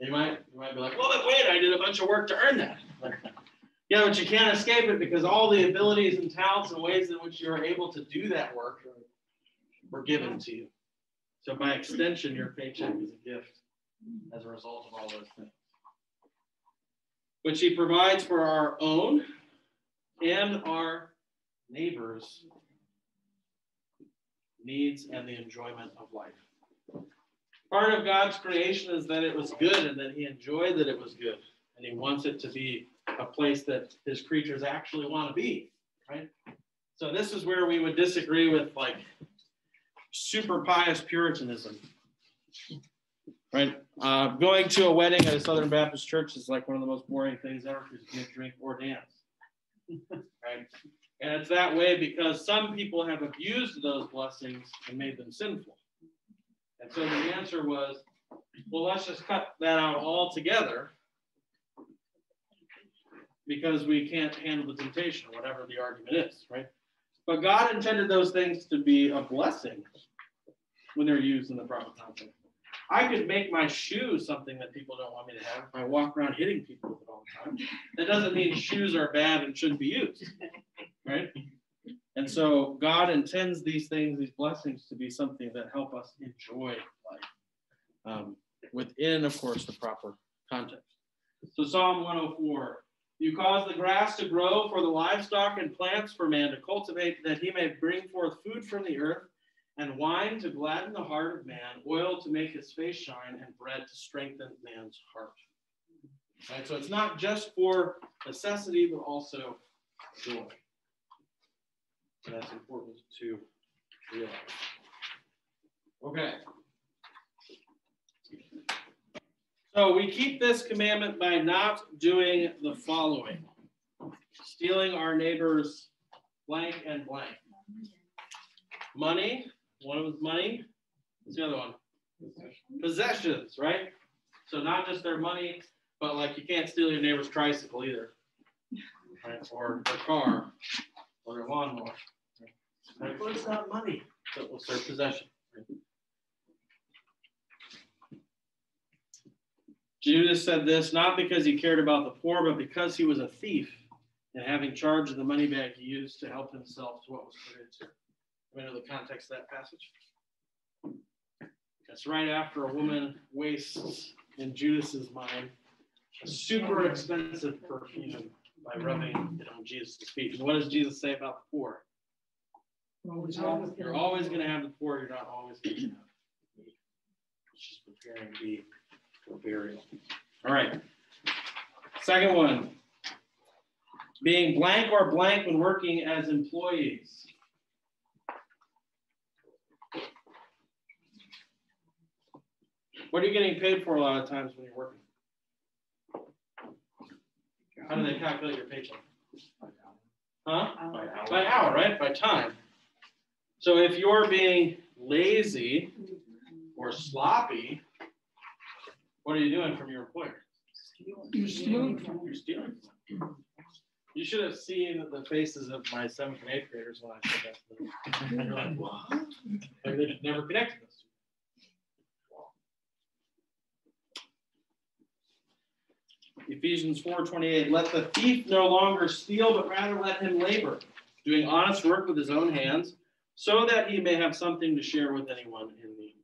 Speaker 1: You might, you might be like, well, but wait, I did a bunch of work to earn that. Yeah, but you can't escape it because all the abilities and talents and ways in which you're able to do that work were given to you. So by extension, your paycheck is a gift as a result of all those things. Which he provides for our own and our neighbors' needs and the enjoyment of life. Part of God's creation is that it was good and that he enjoyed that it was good. And he wants it to be a place that his creatures actually want to be, right? So this is where we would disagree with like super pious Puritanism, right? Uh, going to a wedding at a Southern Baptist church is like one of the most boring things ever because you can't drink or dance, right? And it's that way because some people have abused those blessings and made them sinful. And so the answer was, well, let's just cut that out altogether because we can't handle the temptation or whatever the argument is, right? But God intended those things to be a blessing when they're used in the proper context. I could make my shoes something that people don't want me to have I walk around hitting people with it all the time. That doesn't mean shoes are bad and shouldn't be used, right? And so God intends these things, these blessings, to be something that help us enjoy life um, within, of course, the proper context. So Psalm 104 You cause the grass to grow for the livestock and plants for man to cultivate, that he may bring forth food from the earth, and wine to gladden the heart of man, oil to make his face shine, and bread to strengthen man's heart. Right, so it's not just for necessity, but also joy. And that's important to realize. Okay. So we keep this commandment by not doing the following stealing our neighbor's blank and blank. Money, one of them is money. What's the other one? Possessions, right? So not just their money, but like you can't steal your neighbor's tricycle either, right? Or their car, or their lawnmower. Right? Well, it's not money that was their possession. right? Judas said this not because he cared about the poor, but because he was a thief, and having charge of the money bag he used to help himself to what was put into. We know the context of that passage. That's right after a woman wastes in Judas's mind a super expensive perfume by rubbing it on Jesus' feet. And what does Jesus say about the poor? You're always going to have the poor. You're not always going to have me. It's just preparing me for burial. All right. Second one. Being blank or blank when working as employees. What are you getting paid for a lot of times when you're working? How do they calculate your paycheck? Huh? By hour, right? By time. So if you're being lazy or sloppy, what are you doing from your employer?
Speaker 7: You're stealing
Speaker 1: You're stealing. You should have seen the faces of my seventh and eighth graders when I said that. They're like, what? Like they just never connected us. Ephesians 4:28, let the thief no longer steal, but rather let him labor, doing honest work with his own hands, so that he may have something to share with anyone in need.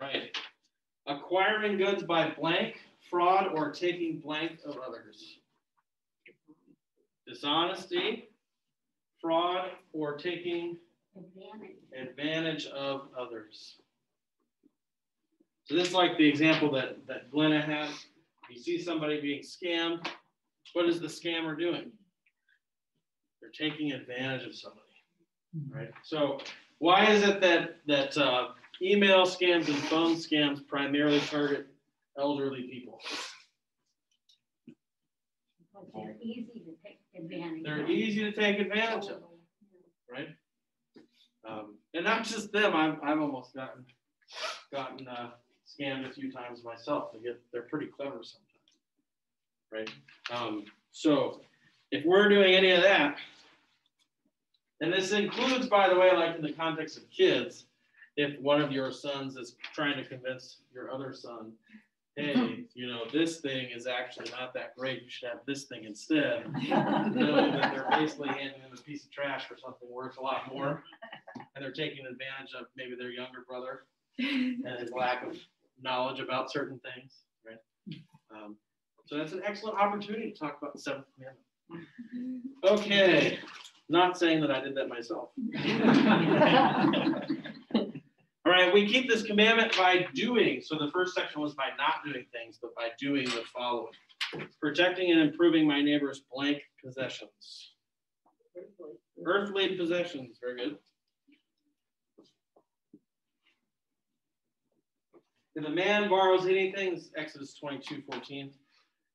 Speaker 1: right. Acquiring goods by blank, fraud, or taking blank of others. Dishonesty, fraud, or taking
Speaker 8: Advantage.
Speaker 1: advantage of others. So this is like the example that, that Glenna had. You see somebody being scammed, what is the scammer doing? They're taking advantage of somebody, right? So why is it that, that uh, email scams and phone scams primarily target elderly people?
Speaker 10: They're easy to take advantage of.
Speaker 1: They're easy to take advantage of, right? Um, and not just them, I've, I've almost gotten, gotten, uh, scammed a few times myself. They get, they're pretty clever sometimes. Right? Um, so if we're doing any of that, and this includes, by the way, like in the context of kids, if one of your sons is trying to convince your other son, hey, you know, this thing is actually not that great, you should have this thing instead. Knowing that they're basically handing them a piece of trash for something worth a lot more. And they're taking advantage of maybe their younger brother and his lack of knowledge about certain things, right? Um, so that's an excellent opportunity to talk about the seventh commandment. Okay, not saying that I did that myself. All right, we keep this commandment by doing. So the first section was by not doing things, but by doing the following. Protecting and improving my neighbor's blank possessions. Earthly possessions, very good. If a man borrows anything, Exodus 22, 14,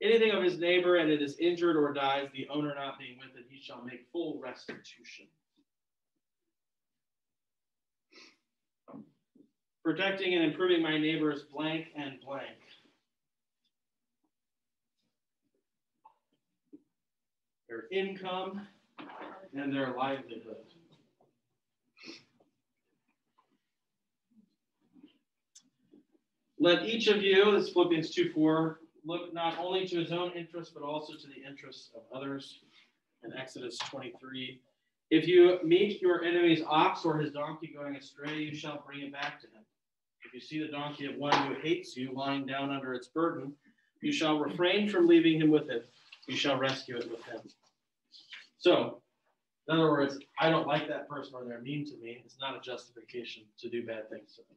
Speaker 1: anything of his neighbor and it is injured or dies, the owner not being with it, he shall make full restitution. Protecting and improving my neighbor's blank and blank. Their income and their livelihood. Let each of you, this is Philippians 2 4, look not only to his own interests, but also to the interests of others. In Exodus 23, if you meet your enemy's ox or his donkey going astray, you shall bring it back to him. If you see the donkey of one who hates you lying down under its burden, you shall refrain from leaving him with it. You shall rescue it with him. So, in other words, I don't like that person or they're mean to me. It's not a justification to do bad things to them.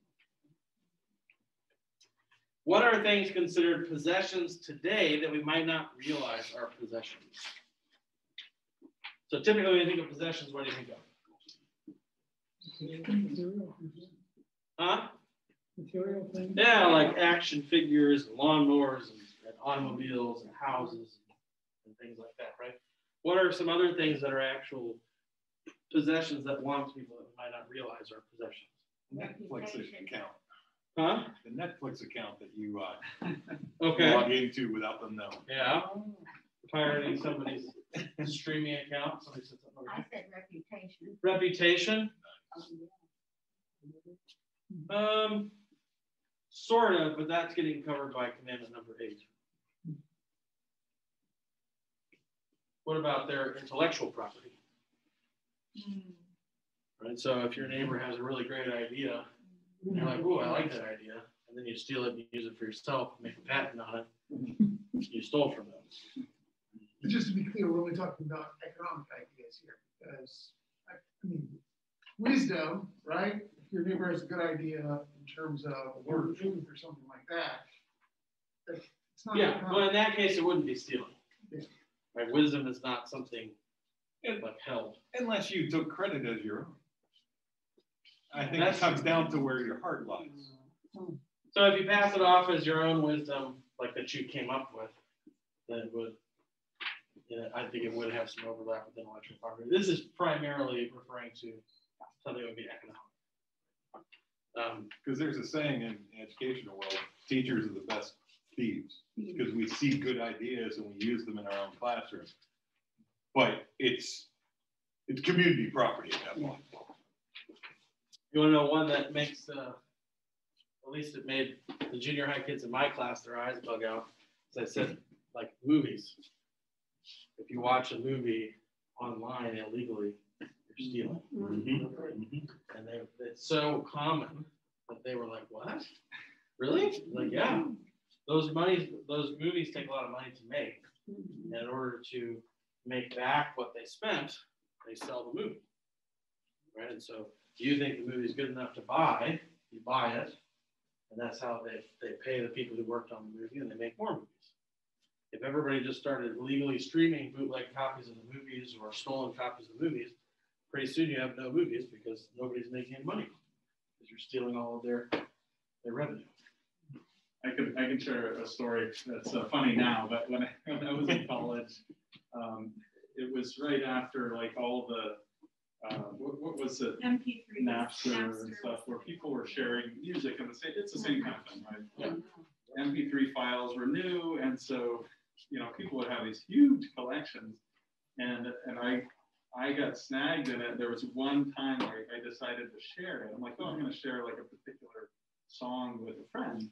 Speaker 1: What are things considered possessions today that we might not realize are possessions? So typically when you think of possessions, what do you think of?
Speaker 7: Material things.
Speaker 1: Huh?
Speaker 7: Material things.
Speaker 1: Yeah, like action figures, lawnmowers, and, and automobiles, and houses, and things like that, right? What are some other things that are actual possessions that belong to people that we might not realize are possessions?
Speaker 5: Netflix
Speaker 10: Reputation.
Speaker 5: account,
Speaker 1: Huh?
Speaker 5: the Netflix account that you uh,
Speaker 1: Okay.
Speaker 5: log into without them knowing.
Speaker 1: Yeah. Pirating somebody's streaming account. Somebody said something
Speaker 10: I said reputation.
Speaker 1: Reputation. Um, sort of, but that's getting covered by commandment number eight. What about their intellectual property? Right, so if your neighbor has a really great idea, and you're like, oh, I like that idea, and then you steal it and use it for yourself, make a patent on it, you stole from them.
Speaker 3: Just to be clear, we're only talking about economic ideas here, because, I I mean, wisdom, right? If your neighbor has a good idea in terms of a word truth or something like that, that's, it's not.
Speaker 1: Yeah,
Speaker 3: economic.
Speaker 1: well, in that case, it wouldn't be stealing.
Speaker 3: Yeah.
Speaker 1: Right, wisdom is not something like held.
Speaker 5: Unless you took credit as your own. I think it comes down to where your heart lies.
Speaker 1: So if you pass it off as your own wisdom, like that you came up with, then it would, yeah, I think it would have some overlap with intellectual property. This is primarily referring to something that would be economic. Um,
Speaker 5: Because there's a saying in the educational world, teachers are the best thieves, because we see good ideas and we use them in our own classroom. But it's, it's community property at that point.
Speaker 1: You want to know one that makes, uh, at least it made the junior high kids in my class their eyes bug out. As I said, like movies. If you watch a movie online illegally, you're stealing.
Speaker 5: Mm-hmm.
Speaker 1: And they, it's so common that they were like, what? Really? Like, yeah. Those monies, those movies take a lot of money to make. And in order to make back what they spent, they sell the movie. Right? And so you think the movie is good enough to buy, you buy it. And that's how they, they pay the people who worked on the movie and they make more movies. If everybody just started legally streaming bootleg copies of the movies or stolen copies of the movies, pretty soon you have no movies because nobody's making any money because you're stealing all of their, their revenue.
Speaker 4: I could, I can share a story that's uh, funny now, but when I, when I was in college, um, it was right after like all the, uh, what, what was it?
Speaker 9: MP3.
Speaker 4: Napster and stuff, where people were sharing music and the same, it's the same kind of thing, right? MP3 files were new, and so, you know, people would have these huge collections. And, and I, I got snagged in it. There was one time where I decided to share it. I'm like, oh, I'm gonna share like a particular song with a friend.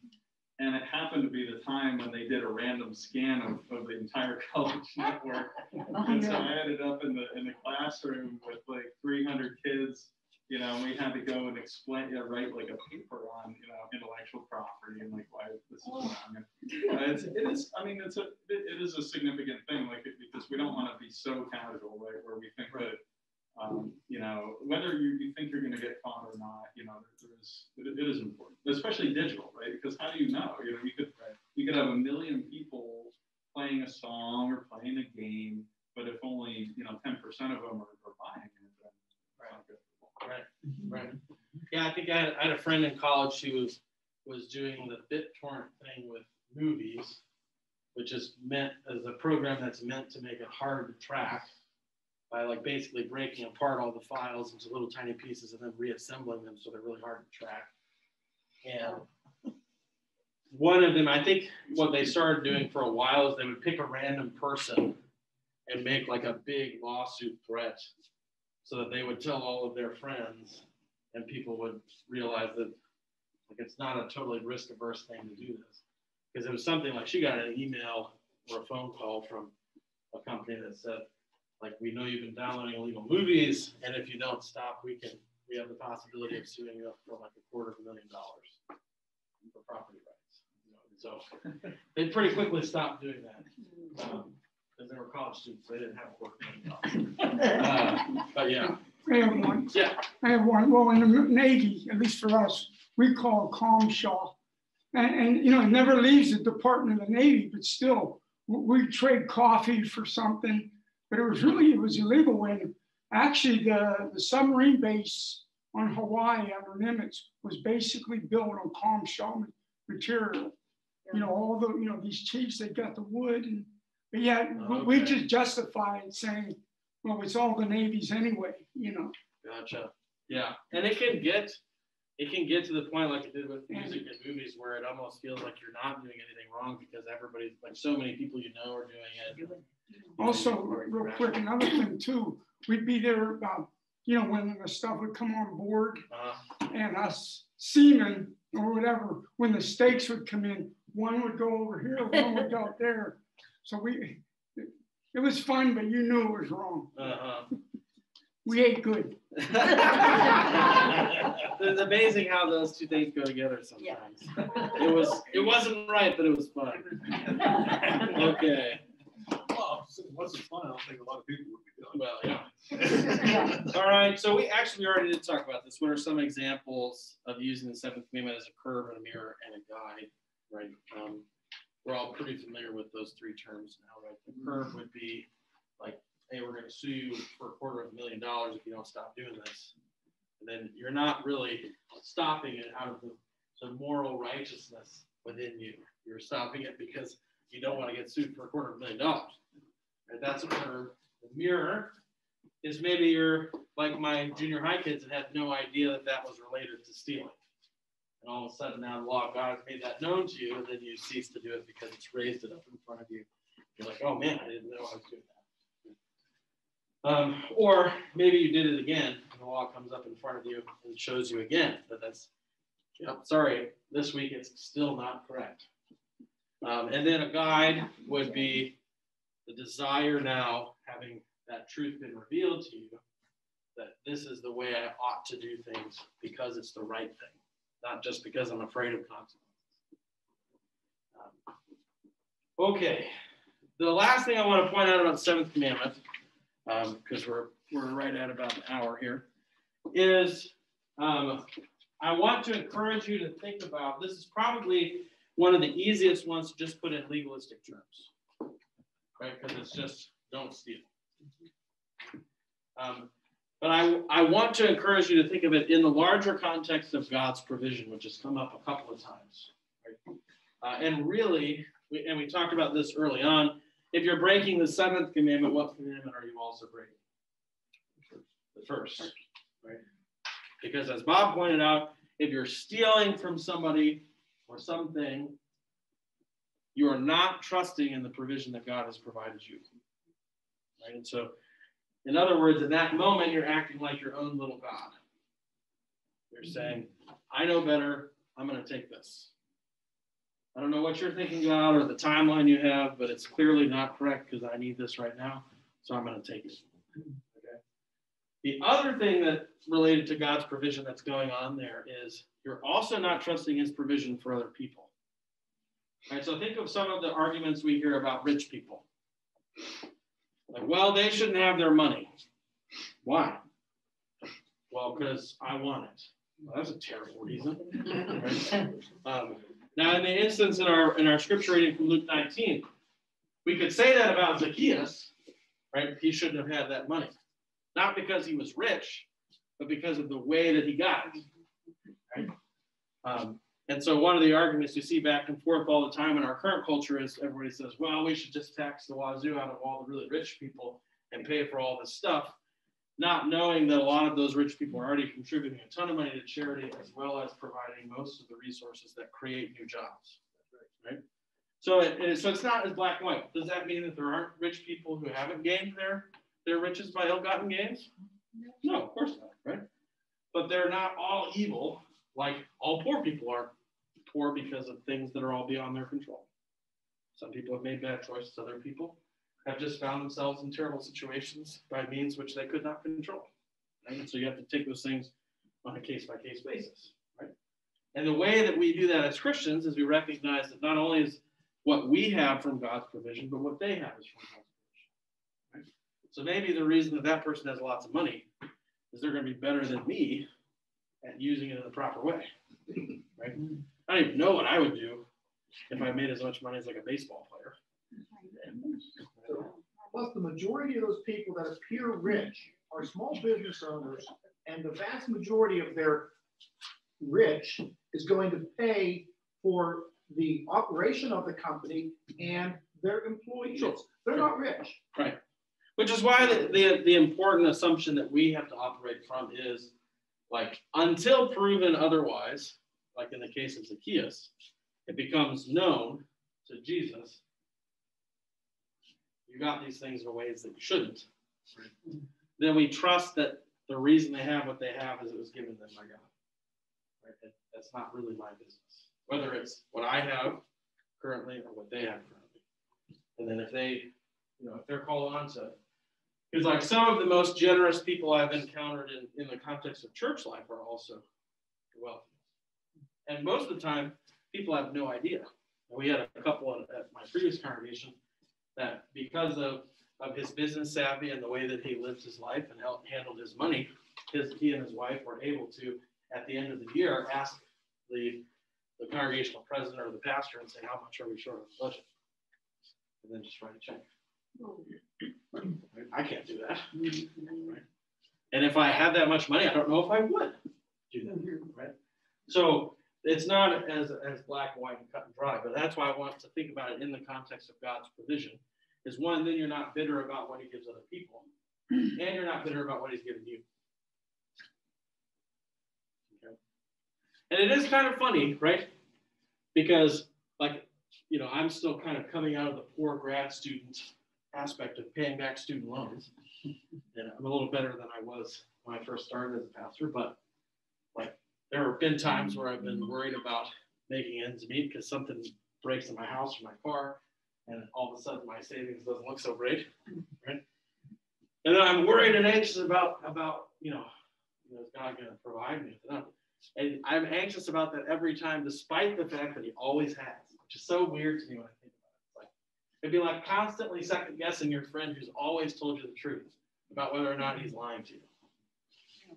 Speaker 4: And it happened to be the time when they did a random scan of, of the entire college network. And so I ended up in the, in the classroom with like three hundred kids, you know, and we had to go and explain, you know, write like a paper on, you know, intellectual property and like why this is wrong. And, uh, It's, it is, I mean, it's a, it, it is a significant thing, like, it- because we don't want to be so casual, right, where we think that, um, you know, whether you, you think you're gonna get caught or not, you know, there- there's, it, it is important, especially digital, right? Because how do you know? You know, you could, you could have a million people playing a song or playing a game, but if only, you know, ten percent of them are, are buying it, then it's not good.
Speaker 1: Right, right. Yeah, I think I had, I had a friend in college who was, was doing the BitTorrent thing with movies, which is meant as a program that's meant to make it hard to track by like basically breaking apart all the files into little tiny pieces and then reassembling them so they're really hard to track. And one of them, I think what they started doing for a while is they would pick a random person and make like a big lawsuit threat so that they would tell all of their friends and people would realize that like it's not a totally risk averse thing to do this because it was something like she got an email or a phone call from a company that said like we know you've been downloading illegal movies and if you don't stop we can we have the possibility of suing you up for like a quarter of a million dollars for property rights you know, so they pretty quickly stopped doing that um, because they were college students they didn't have a quarter of a million dollars uh, but yeah
Speaker 2: I have one.
Speaker 1: yeah
Speaker 2: I have one. Well, in the Navy, at least for us, we call it cumshaw. And, and, you know, it never leaves the Department of the Navy, but still, we trade coffee for something. But it was really, it was illegal when actually the, the submarine base on Hawaii under Nimitz was basically built on cumshaw material. You know, all the, you know, these chiefs, they got the wood and, but yeah, we- we just justify it saying, well, it's all the Navy's anyway, you know.
Speaker 1: Gotcha. Yeah, and it can get, it can get to the point like it did with music and movies where it almost feels like you're not doing anything wrong because everybody's like so many people you know are doing it.
Speaker 2: Also, real quick, another thing too, we'd be there about, you know, when the stuff would come on board
Speaker 1: Uh,
Speaker 2: and us seamen or whatever, when the steaks would come in, one would go over here, one would go out there. So we, it, it was fun, but you knew it was wrong.
Speaker 1: uh-huh.
Speaker 2: We ain't good.
Speaker 1: It's amazing how those two things go together sometimes. It was, it wasn't right, but it was fun. Okay,
Speaker 5: Well, since it wasn't fun, I don't think a lot of people would be doing
Speaker 1: well, yeah. All right, so we actually already did talk about this. What are some examples of using the seventh commandment as a curb and a mirror and a guide, right? Um, we're all pretty familiar with those three terms now, right? The curb would be like, hey, we're gonna sue you for a quarter of a million dollars if you don't stop doing this. And then you're not really stopping it out of the, the moral righteousness within you. You're stopping it because you don't want to get sued for a quarter of a million dollars. And That's curb. The mirror is maybe you're like my junior high kids that had no idea that that was related to stealing. And all of a sudden now the law of God has made that known to you, and then you cease to do it because it's raised it up in front of you. You're like, oh man, I didn't know I was doing that. Um, or maybe you did it again, and the law comes up in front of you and shows you again that that's, yep, sorry, this week it's still not correct. Um, and then a guide would be the desire now, having that truth been revealed to you, that this is the way I ought to do things because it's the right thing. not just because I'm afraid of consequences. Um, okay, the last thing I want to point out about the seventh commandment, because um, we're we're right at about an hour here, is um, I want to encourage you to think about this is probably one of the easiest ones to just put in legalistic terms, right? Because it's just don't steal. Um, but I, I want to encourage you to think of it in the larger context of God's provision, which has come up a couple of times. Right? Uh, and really, we, and we talked about this early on, if you're breaking the seventh commandment, what commandment are you also breaking? The first, right? Because as Bob pointed out, if you're stealing from somebody or something, you are not trusting in the provision that God has provided you. Right? And so, in other words, in that moment, you're acting like your own little God. You're saying, I know better. I'm going to take this. I don't know what you're thinking, about or the timeline you have, but it's clearly not correct because I need this right now. So I'm going to take it. Okay. The other thing that's related to God's provision that's going on there is you're also not trusting his provision for other people. Right, so think of some of the arguments we hear about rich people. Like, well, they shouldn't have their money. Why? Well, because I want it. Well, that's a terrible reason. Right? Um, now, in the instance in our in our scripture reading from Luke 19, we could say that about Zacchaeus, right? He shouldn't have had that money, not because he was rich, but because of the way that he got it. Right? Um, and so one of the arguments you see back and forth all the time in our current culture is everybody says, well, we should just tax the wazoo out of all the really rich people and pay for all this stuff, not knowing that a lot of those rich people are already contributing a ton of money to charity as well as providing most of the resources that create new jobs. Right? So, it, so it's not as black and white. Does that mean that there aren't rich people who haven't gained their, their riches by ill-gotten gains? No, of course not, right? But they're not all evil like all poor people are poor because of things that are all beyond their control. Some people have made bad choices, other people have just found themselves in terrible situations by means which they could not control. Right? So you have to take those things on a case by case basis. Right? And the way that we do that as Christians is we recognize that not only is what we have from God's provision, but what they have is from God's provision. Right? So maybe the reason that that person has lots of money is they're going to be better than me at using it in the proper way. Right? I don't even know what I would do if I made as much money as like a baseball player.
Speaker 6: Plus, the majority of those people that appear rich are small business owners, and the vast majority of their rich is going to pay for the operation of the company and their employees. Sure. They're not rich.
Speaker 1: Right. Which is why the, the, the important assumption that we have to operate from is like until proven otherwise, like in the case of Zacchaeus, it becomes known to Jesus. You got these things in ways that you shouldn't. Then we trust that the reason they have what they have is it was given them by God. Right? That's not really my business. Whether it's what I have currently or what they have currently. And then if they, you know, if they're called on to because like some of the most generous people I've encountered in, in the context of church life are also wealthy. And most of the time, people have no idea. We had a couple at my previous congregation that because of, of his business savvy and the way that he lived his life and handled his money, his, he and his wife were able to, at the end of the year, ask the, the congregational president or the pastor and say, how much are we short of the budget? And then just write a check. I can't do that. Right? And if I had that much money, I don't know if I would do that. Right? So it's not as, as black, and white, and cut and dry, but that's why I want to think about it in the context of God's provision. Is one, then you're not bitter about what he gives other people, and you're not bitter about what he's given you. Okay. And it is kind of funny, right? Because, like, you know, I'm still kind of coming out of the poor grad student aspect of paying back student loans. And I'm a little better than I was when I first started as a pastor, but there have been times where I've been mm-hmm. worried about making ends meet because something breaks in my house or my car, and all of a sudden my savings doesn't look so great, mm-hmm. right? And then I'm worried and anxious about about you know, you know is God going to provide me with enough? And I'm anxious about that every time, despite the fact that he always has, which is so weird to me when I think about it. It's like, it'd be like constantly second guessing your friend who's always told you the truth about whether or not he's lying to you.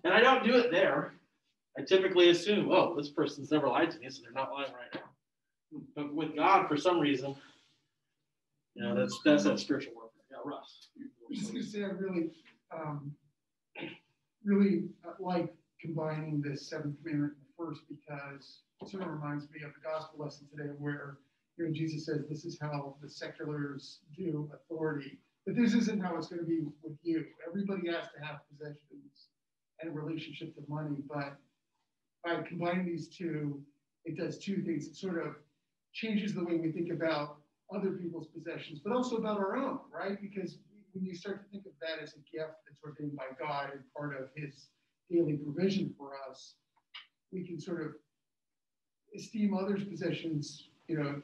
Speaker 1: And I don't do it there. I typically assume, oh, this person's never lied to me, so they're not lying right now. But with God, for some reason, you know, that's that's that spiritual warfare. Yeah, Russ.
Speaker 3: Just gonna say, I really, um, really uh, like combining this seventh commandment and the first because it sort of reminds me of the gospel lesson today where, you know, Jesus says, this is how the seculars do authority. But this isn't how it's gonna be with you. Everybody has to have possessions and a relationship to money, but by combining these two, it does two things. It sort of changes the way we think about other people's possessions, but also about our own, right? Because when you start to think of that as a gift that's ordained by God and part of his daily provision for us, we can sort of esteem others' possessions, you know,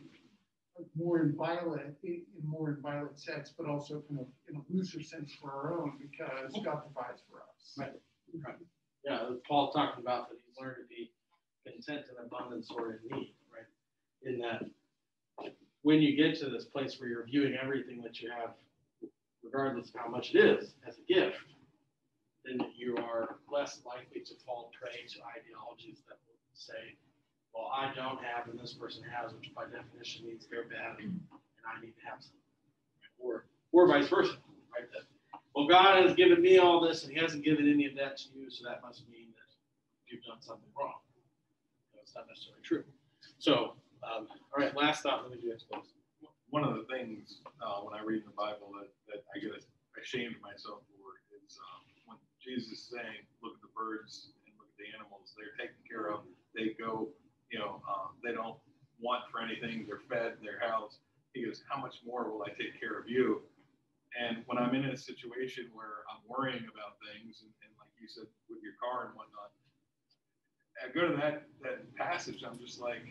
Speaker 3: more in violent, in in more in violent sense, but also kind of in a looser sense for our own because God provides for us.
Speaker 1: Right. Right. Yeah, Paul talked about that he's learned to be content in abundance or in need, right? In that when you get to this place where you're viewing everything that you have, regardless of how much it is, as a gift, then you are less likely to fall prey to ideologies that will say, well, I don't have and this person has, which by definition means they're bad and I need to have some. Or, or vice versa, right? That, well, God has given me all this and he hasn't given any of that to you, so that must mean that you've done something wrong. It's not necessarily true. So, um, all right, last thought, let me do this.
Speaker 5: One of the things, uh, when I read the Bible that, that I get ashamed of myself for is, um, when Jesus is saying, look at the birds and look at the animals, they're taken care of. They go, you know, um, they don't want for anything, they're fed, they're housed. He goes, how much more will I take care of you? And when I'm in a situation where I'm worrying about things, and, and like you said, with your car and whatnot, I go to that, that passage, I'm just like,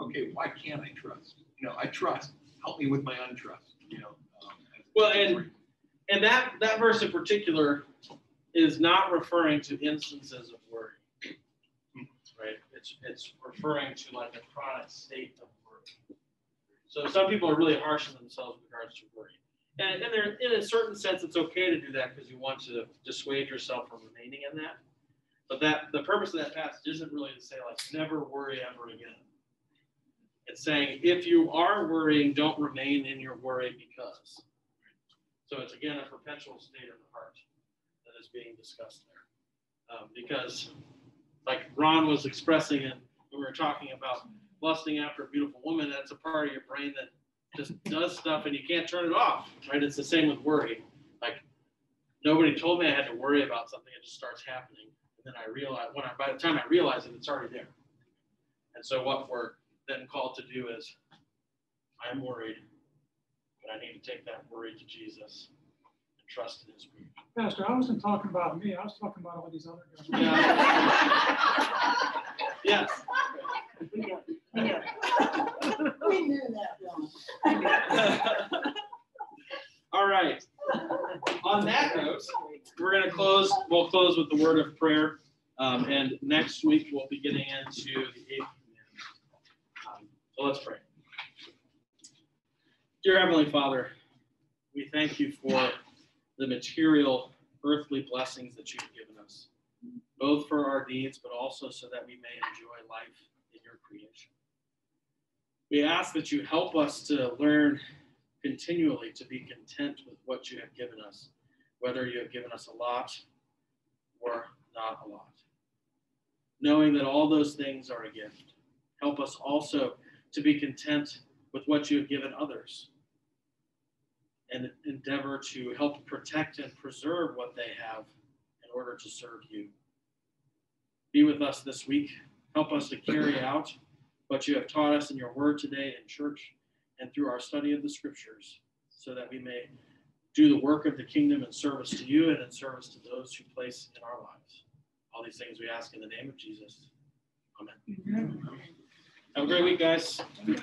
Speaker 5: okay, why can't I trust? You know, I trust. Help me with my untrust. You know. Um,
Speaker 1: Well, and and that that verse in particular is not referring to instances of worry, right? It's it's referring to like a chronic state of worry. So some people are really harsh on themselves with regards to worry, and and there in a certain sense it's okay to do that because you want to dissuade yourself from remaining in that. But that the purpose of that passage isn't really to say like never worry ever again. It's saying if you are worrying, don't remain in your worry because. So it's again a perpetual state of the heart that is being discussed there. Um, because, like Ron was expressing it when we were talking about lusting after a beautiful woman, that's a part of your brain that just does stuff and you can't turn it off, right? It's the same with worry. Like nobody told me I had to worry about something, it just starts happening. And then I realize when I by the time I realize it, it's already there. And so what we're then called to do is I'm worried, but I need to take that worry to Jesus and trust in his word.
Speaker 7: Pastor, I wasn't talking about me, I was talking about all these other guys.
Speaker 1: Yeah. Yes.
Speaker 10: We knew that one.
Speaker 1: All right. On that note, we're going to close. We'll close with the word of prayer. Um, and next week, we'll be getting into the eighth commandment. Um, so let's pray. Dear Heavenly Father, we thank you for the material, earthly blessings that you've given us, both for our needs, but also so that we may enjoy life in your creation. We ask that you help us to learn continually to be content with what you have given us, whether you have given us a lot or not a lot. Knowing that all those things are a gift. Help us also to be content with what you have given others and endeavor to help protect and preserve what they have in order to serve you. Be with us this week. Help us to carry out what you have taught us in your word today in church and through our study of the scriptures, so that we may do the work of the kingdom in service to you and in service to those who place in our lives. All these things we ask in the name of Jesus. Amen. Have a great week, guys.